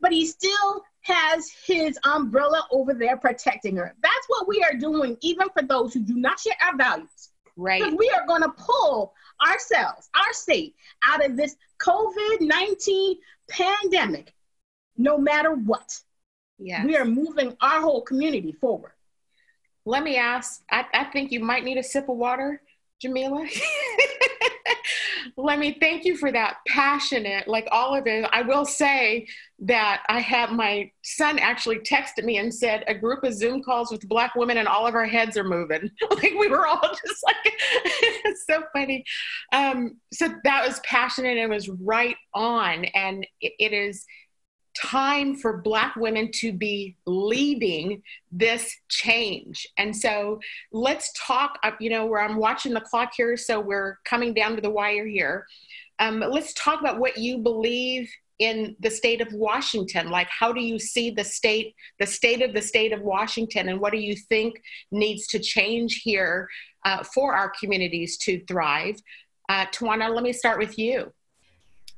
but he still has his umbrella over there protecting her. That's what we are doing, even for those who do not share our values. Right. Because we are going to pull ourselves, our state, out of this COVID 19 pandemic, no matter what. We are moving our whole community forward. Let me ask, I, I think you might need a sip of water, Jamila. [laughs] Let me thank you for that passionate, like all of it. I will say that I have my son actually texted me and said a group of Zoom calls with black women and all of our heads are moving. [laughs] like we were all [laughs] just like, it's so funny. Um, so that was passionate and was right on. And it, it is, time for Black women to be leading this change. And so let's talk, you know, where I'm watching the clock here, so we're coming down to the wire here. Um, let's talk about what you believe in the state of Washington. Like, how do you see the state, the state of the state of Washington, and what do you think needs to change here uh, for our communities to thrive? Uh, Tawana, let me start with you.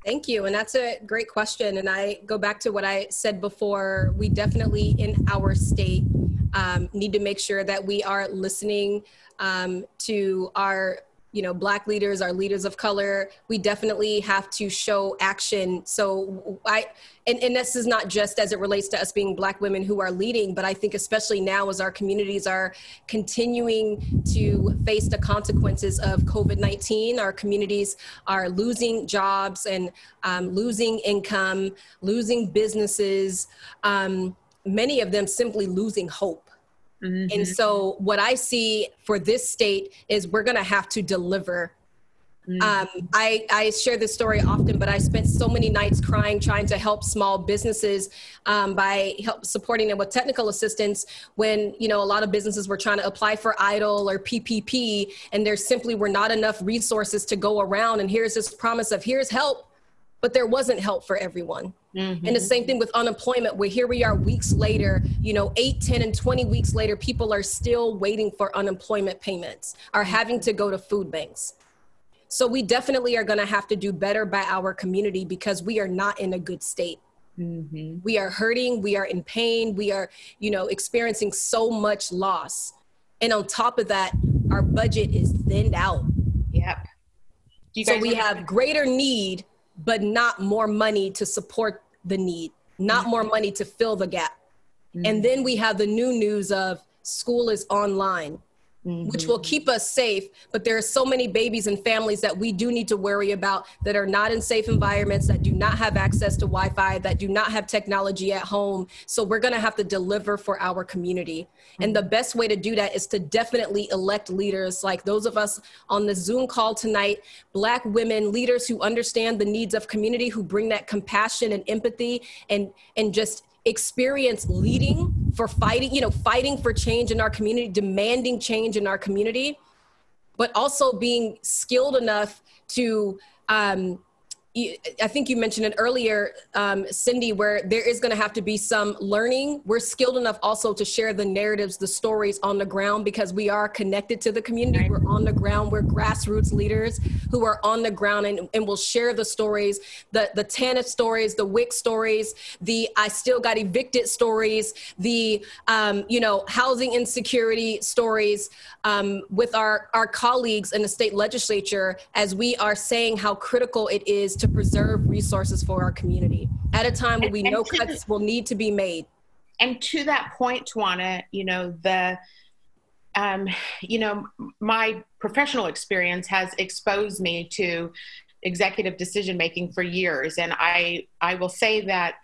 Thank you. And that's a great question. And I go back to what I said before. We definitely, in our state, um, need to make sure that we are listening um, to our you know black leaders our leaders of color. We definitely have to show action. So i and, and this is not just as it relates to us being black women who are leading but i think especially now as our communities are continuing to face the consequences of covid-19 our communities are losing jobs and um, losing income losing businesses um, many of them simply losing hope Mm-hmm. And so, what I see for this state is we're going to have to deliver. Mm-hmm. Um, I, I share this story often, but I spent so many nights crying trying to help small businesses um, by help supporting them with technical assistance when you know a lot of businesses were trying to apply for EIDL or PPP, and there simply were not enough resources to go around. And here's this promise of here's help, but there wasn't help for everyone. Mm-hmm. And the same thing with unemployment, where here we are weeks later, you know, eight, 10, and 20 weeks later, people are still waiting for unemployment payments, are having to go to food banks. So we definitely are going to have to do better by our community because we are not in a good state. Mm-hmm. We are hurting, we are in pain, we are, you know, experiencing so much loss. And on top of that, our budget is thinned out. Yep. So we have greater need but not more money to support the need, not mm-hmm. more money to fill the gap. Mm-hmm. And then we have the new news of school is online mm-hmm. which will keep us safe. But there are so many babies and families that we do need to worry about that are not in safe environments, that do not have access to Wi Fi, that do not have technology at home. So we're going to have to deliver for our community. Mm-hmm. And the best way to do that is to definitely elect leaders like those of us on the Zoom call tonight, Black women, leaders who understand the needs of community, who bring that compassion and empathy and, and just experience leading for fighting, you know, fighting for change in our community, demanding change in our community, but also being skilled enough to um, I think you mentioned it earlier, um, Cindi, where there is going to have to be some learning. We're skilled enough also to share the narratives, the stories on the ground because we are connected to the community. We're on the ground. We're grassroots leaders who are on the ground and, and will share the stories, the, the TANF stories, the WIC stories, the I still got evicted stories, the, um, you know, housing insecurity stories um, with our, our colleagues in the state legislature as we are saying how critical it is to preserve resources for our community at a time when we and, know cuts the, will need to be made. And to that point, Tawana, you know, the, um, you know, my professional experience has exposed me to executive decision making for years. And I, I will say that,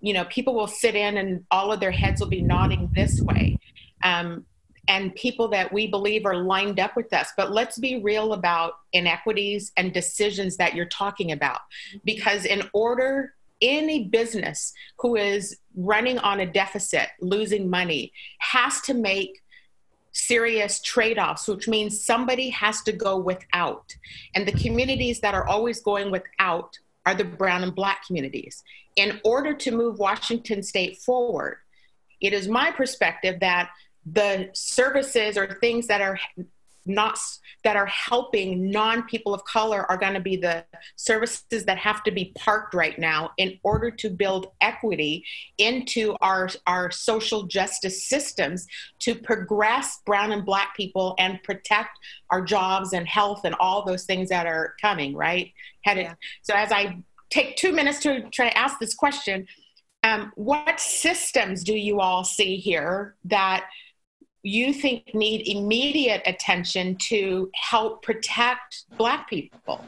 you know, people will sit in and all of their heads will be nodding this way. Um, and people that we believe are lined up with us. But let's be real about inequities and decisions that you're talking about. Because in order, any business who is running on a deficit, losing money, has to make serious trade offs, which means somebody has to go without. And the communities that are always going without are the brown and black communities. In order to move Washington state forward, it is my perspective that the services or things that are not that are helping non people of color are going to be the services that have to be parked right now in order to build equity into our our social justice systems to progress brown and black people and protect our jobs and health and all those things that are coming right headed yeah. so as i take 2 minutes to try to ask this question Um, what systems do you all see here that you think need immediate attention to help protect Black people?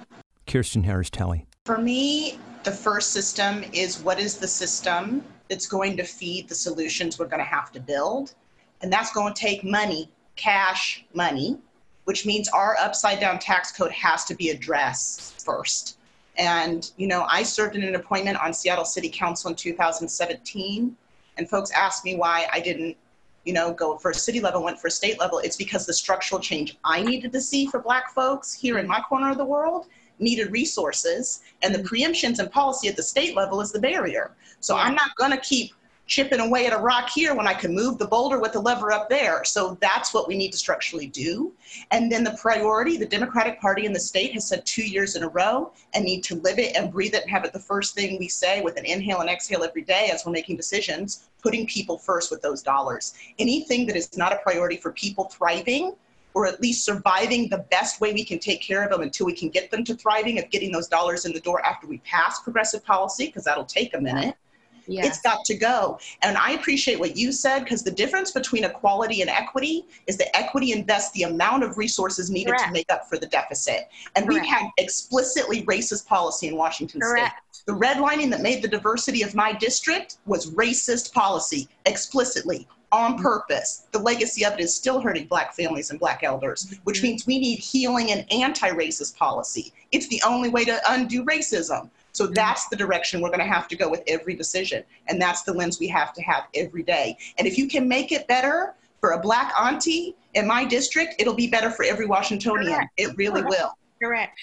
Kirsten Harris Talley. For me, the first system is what is the system that's going to feed the solutions we're going to have to build? And that's going to take money, cash money, which means our upside down tax code has to be addressed first. And, you know, I served in an appointment on Seattle City Council in 2017, and folks asked me why I didn't, you know, go for a city level, went for a state level. It's because the structural change I needed to see for Black folks here in my corner of the world needed resources, and the mm-hmm. preemptions and policy at the state level is the barrier. So I'm not going to keep chipping away at a rock here when I can move the boulder with the lever up there. So that's what we need to structurally do. And then the priority, the Democratic Party in the state has said two years in a row and need to live it and breathe it and have it the first thing we say with an inhale and exhale every day as we're making decisions, putting people first with those dollars. Anything that is not a priority for people thriving or at least surviving the best way we can take care of them until we can get them to thriving of getting those dollars in the door after we pass progressive policy, because that'll take a minute Yes. It's got to go. And I appreciate what you said because the difference between equality and equity is that equity invests the amount of resources needed Correct. to make up for the deficit. And Correct. we've had explicitly racist policy in Washington Correct. state. The redlining that made the diversity of my district was racist policy, explicitly on mm-hmm. purpose. The legacy of it is still hurting Black families and Black elders, which mm-hmm. means we need healing and anti racist policy. It's the only way to undo racism. So that's the direction we're going to have to go with every decision. And that's the lens we have to have every day. And if you can make it better for a black auntie in my district, it'll be better for every Washingtonian. Correct. It really Correct. will. Correct.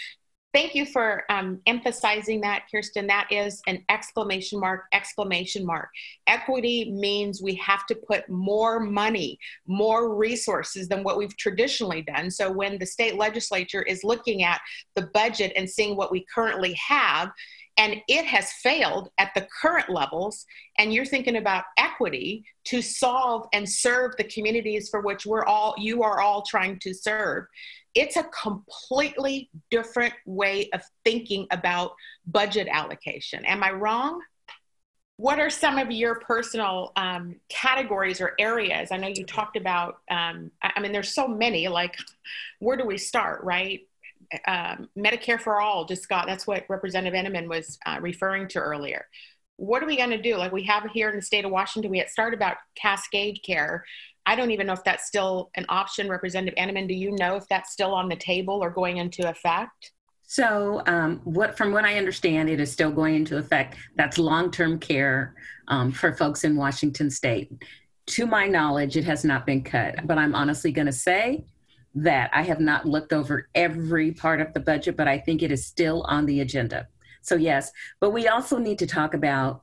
Thank you for um, emphasizing that, Kirsten. That is an exclamation mark, exclamation mark. Equity means we have to put more money, more resources than what we've traditionally done. So when the state legislature is looking at the budget and seeing what we currently have, and it has failed at the current levels and you're thinking about equity to solve and serve the communities for which we're all you are all trying to serve. It's a completely different way of thinking about budget allocation. Am i wrong? What are some of your personal um, categories or areas? I know you talked about um, I mean there's so many like where do we start right um, Medicare for all just got, that's what Representative Entenman was uh, referring to earlier. What are we going to do? Like we have here in the state of Washington, we had started about Cascade Care. I don't even know if that's still an option. Representative Entenman, do you know if that's still on the table or going into effect? So, um, what from what I understand, it is still going into effect. That's long-term care um, for folks in Washington State. To my knowledge, it has not been cut. But I'm honestly going to say that. I have not looked over every part of the budget, but I think it is still on the agenda. So, yes, but we also need to talk about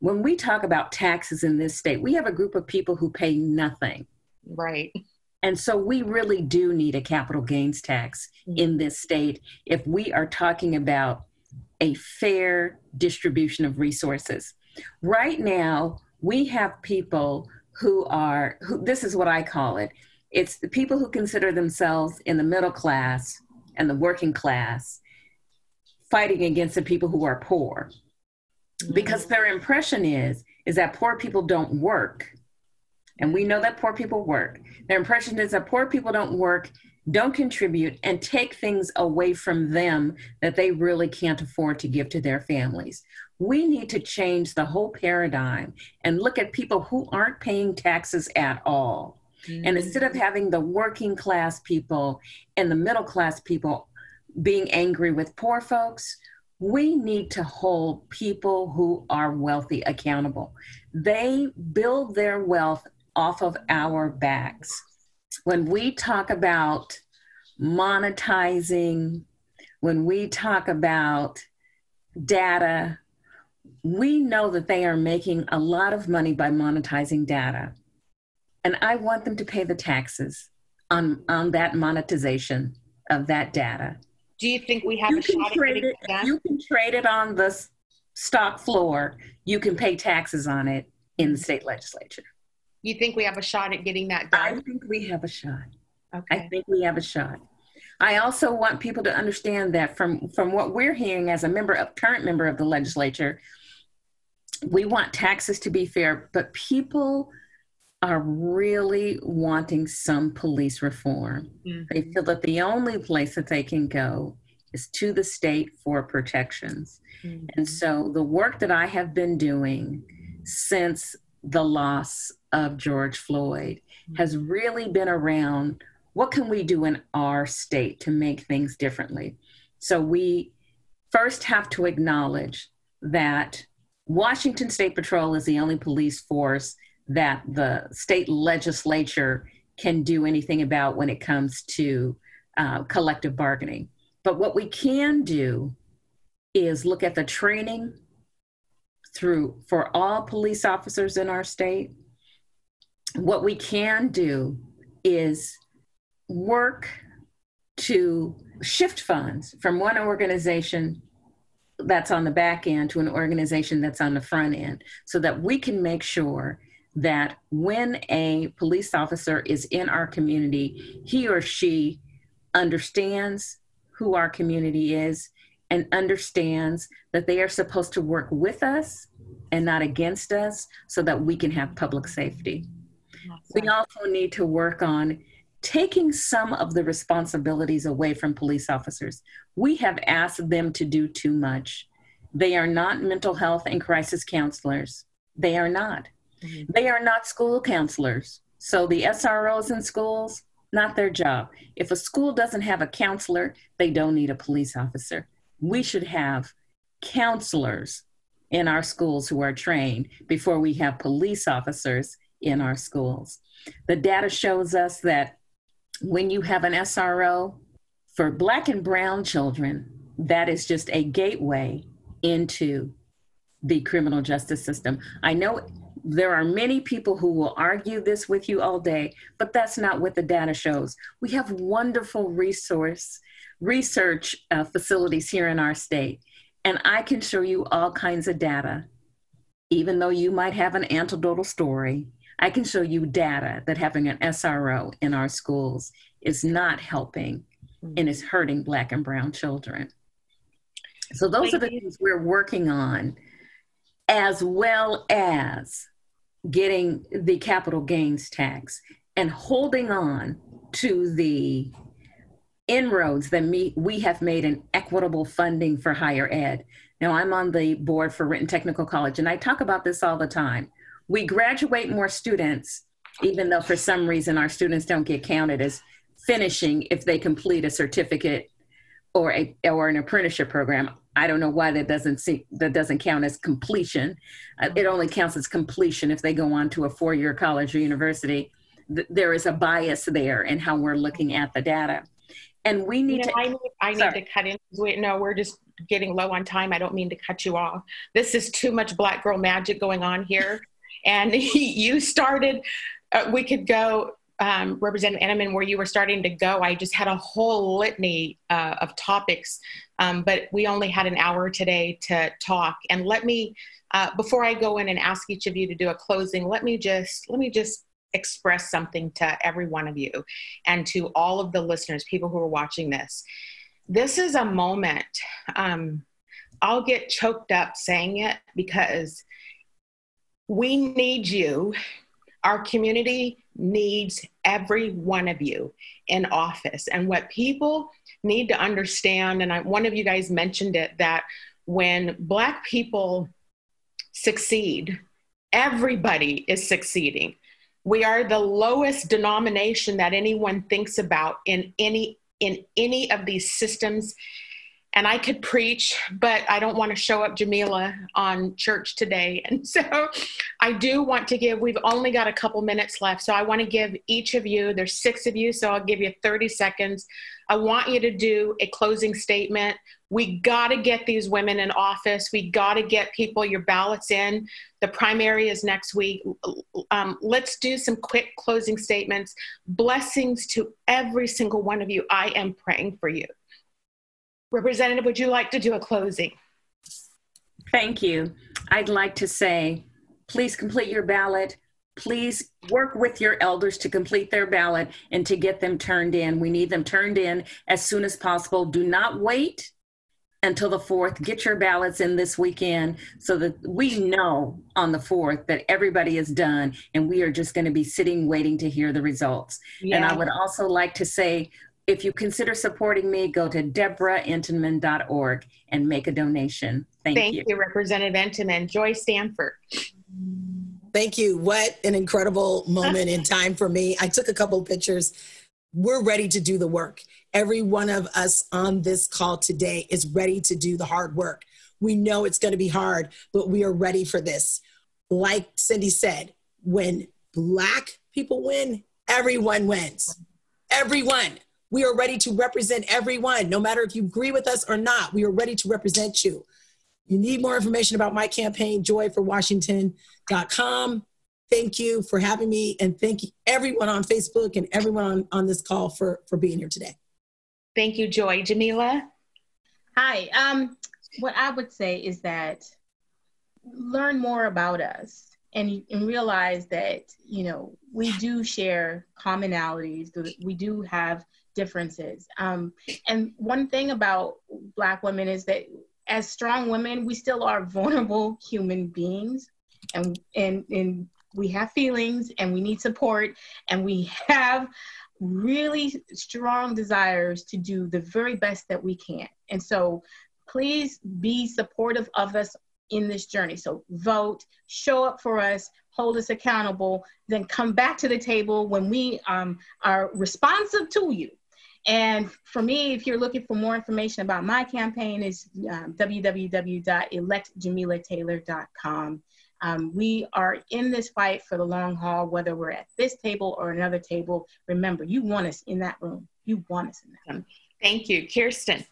when we talk about taxes in this state, we have a group of people who pay nothing. Right. And so we really do need a capital gains tax mm-hmm. in this state if we are talking about a fair distribution of resources. Right now, we have people who are who this is what I call it. It's the people who consider themselves in the middle class and the working class fighting against the people who are poor. Mm-hmm. Because their impression is is that poor people don't work. And we know that poor people work. Their impression is that poor people don't work, don't contribute, and take things away from them that they really can't afford to give to their families. We need to change the whole paradigm and look at people who aren't paying taxes at all Mm-hmm. And instead of having the working class people and the middle class people being angry with poor folks, we need to hold people who are wealthy accountable. They build their wealth off of our backs. When we talk about monetizing, when we talk about data, we know that they are making a lot of money by monetizing data and I want them to pay the taxes on on that monetization of that data. Do you think we have you a shot trade it, it You can trade it on the stock floor. You can pay taxes on it in the state legislature. You think we have a shot at getting that done? I think we have a shot. Okay. I think we have a shot. I also want people to understand that from from what we're hearing as a member of current member of the legislature, we want taxes to be fair, but people are really wanting some police reform. Mm-hmm. They feel that the only place that they can go is to the state for protections. Mm-hmm. And so the work that I have been doing since the loss of George Floyd mm-hmm. has really been around what can we do in our state to make things differently. So we first have to acknowledge that Washington State Patrol is the only police force that the state legislature can do anything about when it comes to uh, collective bargaining. But what we can do is look at the training through for all police officers in our state. What we can do is work to shift funds from one organization that's on the back end to an organization that's on the front end so that we can make sure that when a police officer is in our community, he or she understands who our community is and understands that they are supposed to work with us and not against us so that we can have public safety. We also need to work on taking some of the responsibilities away from police officers. We have asked them to do too much. They are not mental health and crisis counselors. They are not. Mm-hmm. They are not school counselors. So the SROs in schools, not their job. If a school doesn't have a counselor, they don't need a police officer. We should have counselors in our schools who are trained before we have police officers in our schools. The data shows us that when you have an SRO, for Black and Brown children, that is just a gateway into the criminal justice system. I know there are many people who will argue this with you all day, but that's not what the data shows. We have wonderful resource research uh, facilities here in our state, and I can show you all kinds of data. Even though you might have an anecdotal story, I can show you data that having an SRO in our schools is not helping and is hurting Black and Brown children. So those Thank are the you. things we're working on, as well as getting the capital gains tax and holding on to the inroads that me, we have made in equitable funding for higher ed. Now, I'm on the board for Renton Technical College, and I talk about this all the time. We graduate more students, even though for some reason our students don't get counted as finishing if they complete a certificate or a or an apprenticeship program. I don't know why that doesn't see that doesn't count as completion. Uh, it only counts as completion if they go on to a four-year college or university. Th- there is a bias there in how we're looking at the data, and we need you know, to. I need, I need to cut in. Wait, no, we're just getting low on time. I don't mean to cut you off. This is too much black girl magic going on here, [laughs] and [laughs] you started. Uh, we could go um, Representative Entenman, where you were starting to go, I just had a whole litany uh, of topics, um, but we only had an hour today to talk. And let me, uh, before I go in and ask each of you to do a closing, let me just let me just express something to every one of you and to all of the listeners, people who are watching this. This is a moment. Um, I'll get choked up saying it because we need you. Our community needs every one of you in office. And what people need to understand, and I, one of you guys mentioned it, that when Black people succeed, everybody is succeeding. We are the lowest denomination that anyone thinks about in any in any of these systems and I could preach, but I don't want to show up Jamila on church today. [laughs] And so I do want to give, we've only got a couple minutes left. So I want to give each of you, there's six of you, so I'll give you 30 seconds. I want you to do a closing statement. We got to get these women in office. We got to get people your ballots in. The primary is next week. Um, let's do some quick closing statements. Blessings to every single one of you. I am praying for you. Representative, would you like to do a closing? Thank you. I'd like to say, please complete your ballot. Please work with your elders to complete their ballot and to get them turned in. We need them turned in as soon as possible. Do not wait until the 4th. Get your ballots in this weekend so that we know on the 4th that everybody is done and we are just going to be sitting waiting to hear the results. Yeah. And I would also like to say if you consider supporting me, go to debraentenman.org and make a donation. Thank, Thank you. you, Representative Entenman. Joy Stanford. Thank you. What an incredible moment in [laughs] time for me. I took a couple pictures. We're ready to do the work. Every one of us on this call today is ready to do the hard work. We know it's going to be hard, but we are ready for this. Like Cindi said, when Black people win, everyone wins. Everyone. We are ready to represent everyone, no matter if you agree with us or not. We are ready to represent you. You need more information about my campaign, joyforwashington.com. Thank you for having me, and thank you everyone on Facebook and everyone on, on this call for, for being here today. Thank you, Joy. Jamila? Hi. Um, what I would say is that learn more about us and, and realize that, you know, we do share commonalities, we do have differences. Um, and one thing about Black women is that as strong women, we still are vulnerable human beings, and and and we have feelings, and we need support, and we have really strong desires to do the very best that we can. And so, please be supportive of us in this journey. So vote, show up for us, hold us accountable, then come back to the table when we um, are responsive to you and for me, if you're looking for more information about my campaign, is um, www.electjamilataylor.com. Um, we are in this fight for the long haul, whether we're at this table or another table. Remember, you want us in that room. You want us in that room. Thank you. Kirsten.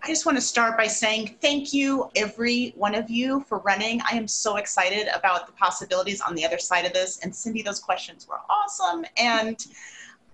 I just want to start by saying thank you, every one of you, for running. I am so excited about the possibilities on the other side of this. And Cindi, those questions were awesome. And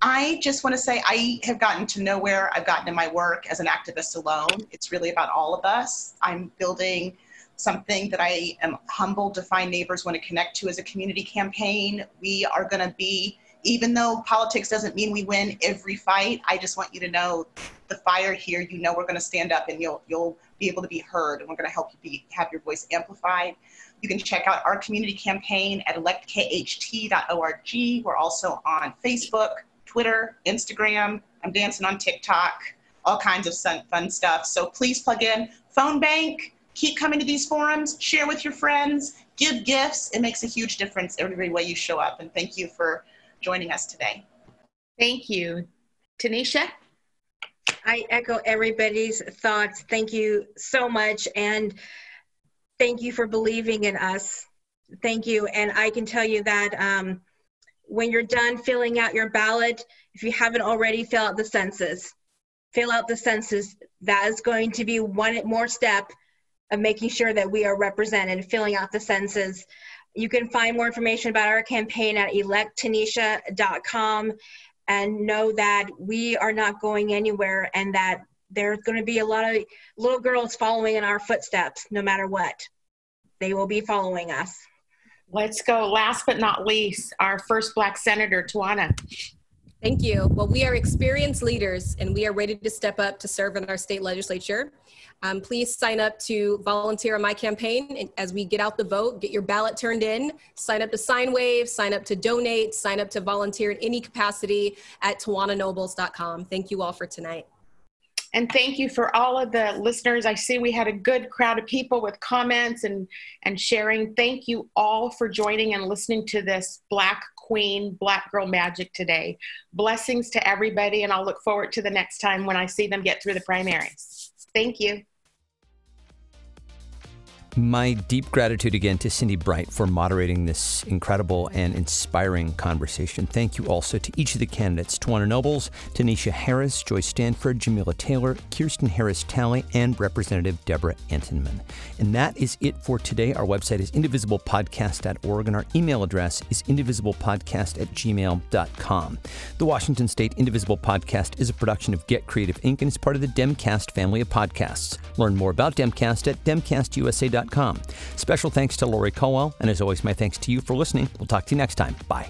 I just want to say I have gotten to nowhere. I've gotten in my work as an activist alone. It's really about all of us. I'm building something that I am humbled to find neighbors want to connect to as a community campaign. We are going to be, even though politics doesn't mean we win every fight, I just want you to know the fire here, you know we're going to stand up and you'll, you'll be able to be heard and we're going to help you be, have your voice amplified. You can check out our community campaign at electkht.org. We're also on Facebook, Twitter, Instagram. I'm dancing on TikTok, all kinds of fun stuff. So please plug in. Phone bank, keep coming to these forums, share with your friends, give gifts. It makes a huge difference every way you show up. And thank you for joining us today. Thank you. Tanisha? I echo everybody's thoughts. Thank you so much. And thank you for believing in us. Thank you. And I can tell you that um, when you're done filling out your ballot, if you haven't already, fill out the census. Fill out the census. That is going to be one more step of making sure that we are represented, filling out the census. You can find more information about our campaign at electtanisha.com and know that we are not going anywhere and that there's going to be a lot of little girls following in our footsteps no matter what. They will be following us. Let's go. Last but not least, our first Black Senator, Tawana. Thank you. Well, we are experienced leaders and we are ready to step up to serve in our state legislature. Um, please sign up to volunteer on my campaign as we get out the vote, get your ballot turned in, sign up to sign wave, sign up to donate, sign up to volunteer in any capacity at twinanobles.com. Thank you all for tonight. And thank you for all of the listeners. I see we had a good crowd of people with comments and, and sharing. Thank you all for joining and listening to this Black Queen, Black Girl Magic today. Blessings to everybody, and I'll look forward to the next time when I see them get through the primaries. Thank you. My deep gratitude again to Cindi Bright for moderating this incredible and inspiring conversation. Thank you also to each of the candidates Tawana Nobles, Tanisha Harris, Joy Stanford, Jamila Taylor, Kirsten Harris Talley, and Representative Debra Entenman. And that is it for today. Our website is indivisiblepodcast.org, and our email address is indivisiblepodcast at gmail.com. The Washington State Indivisible Podcast is a production of Get Creative Inc. and is part of the Demcast family of podcasts. Learn more about Demcast at demcastusa.com. Special thanks to Lori Cowell, and as always, my thanks to you for listening. We'll talk to you next time. Bye.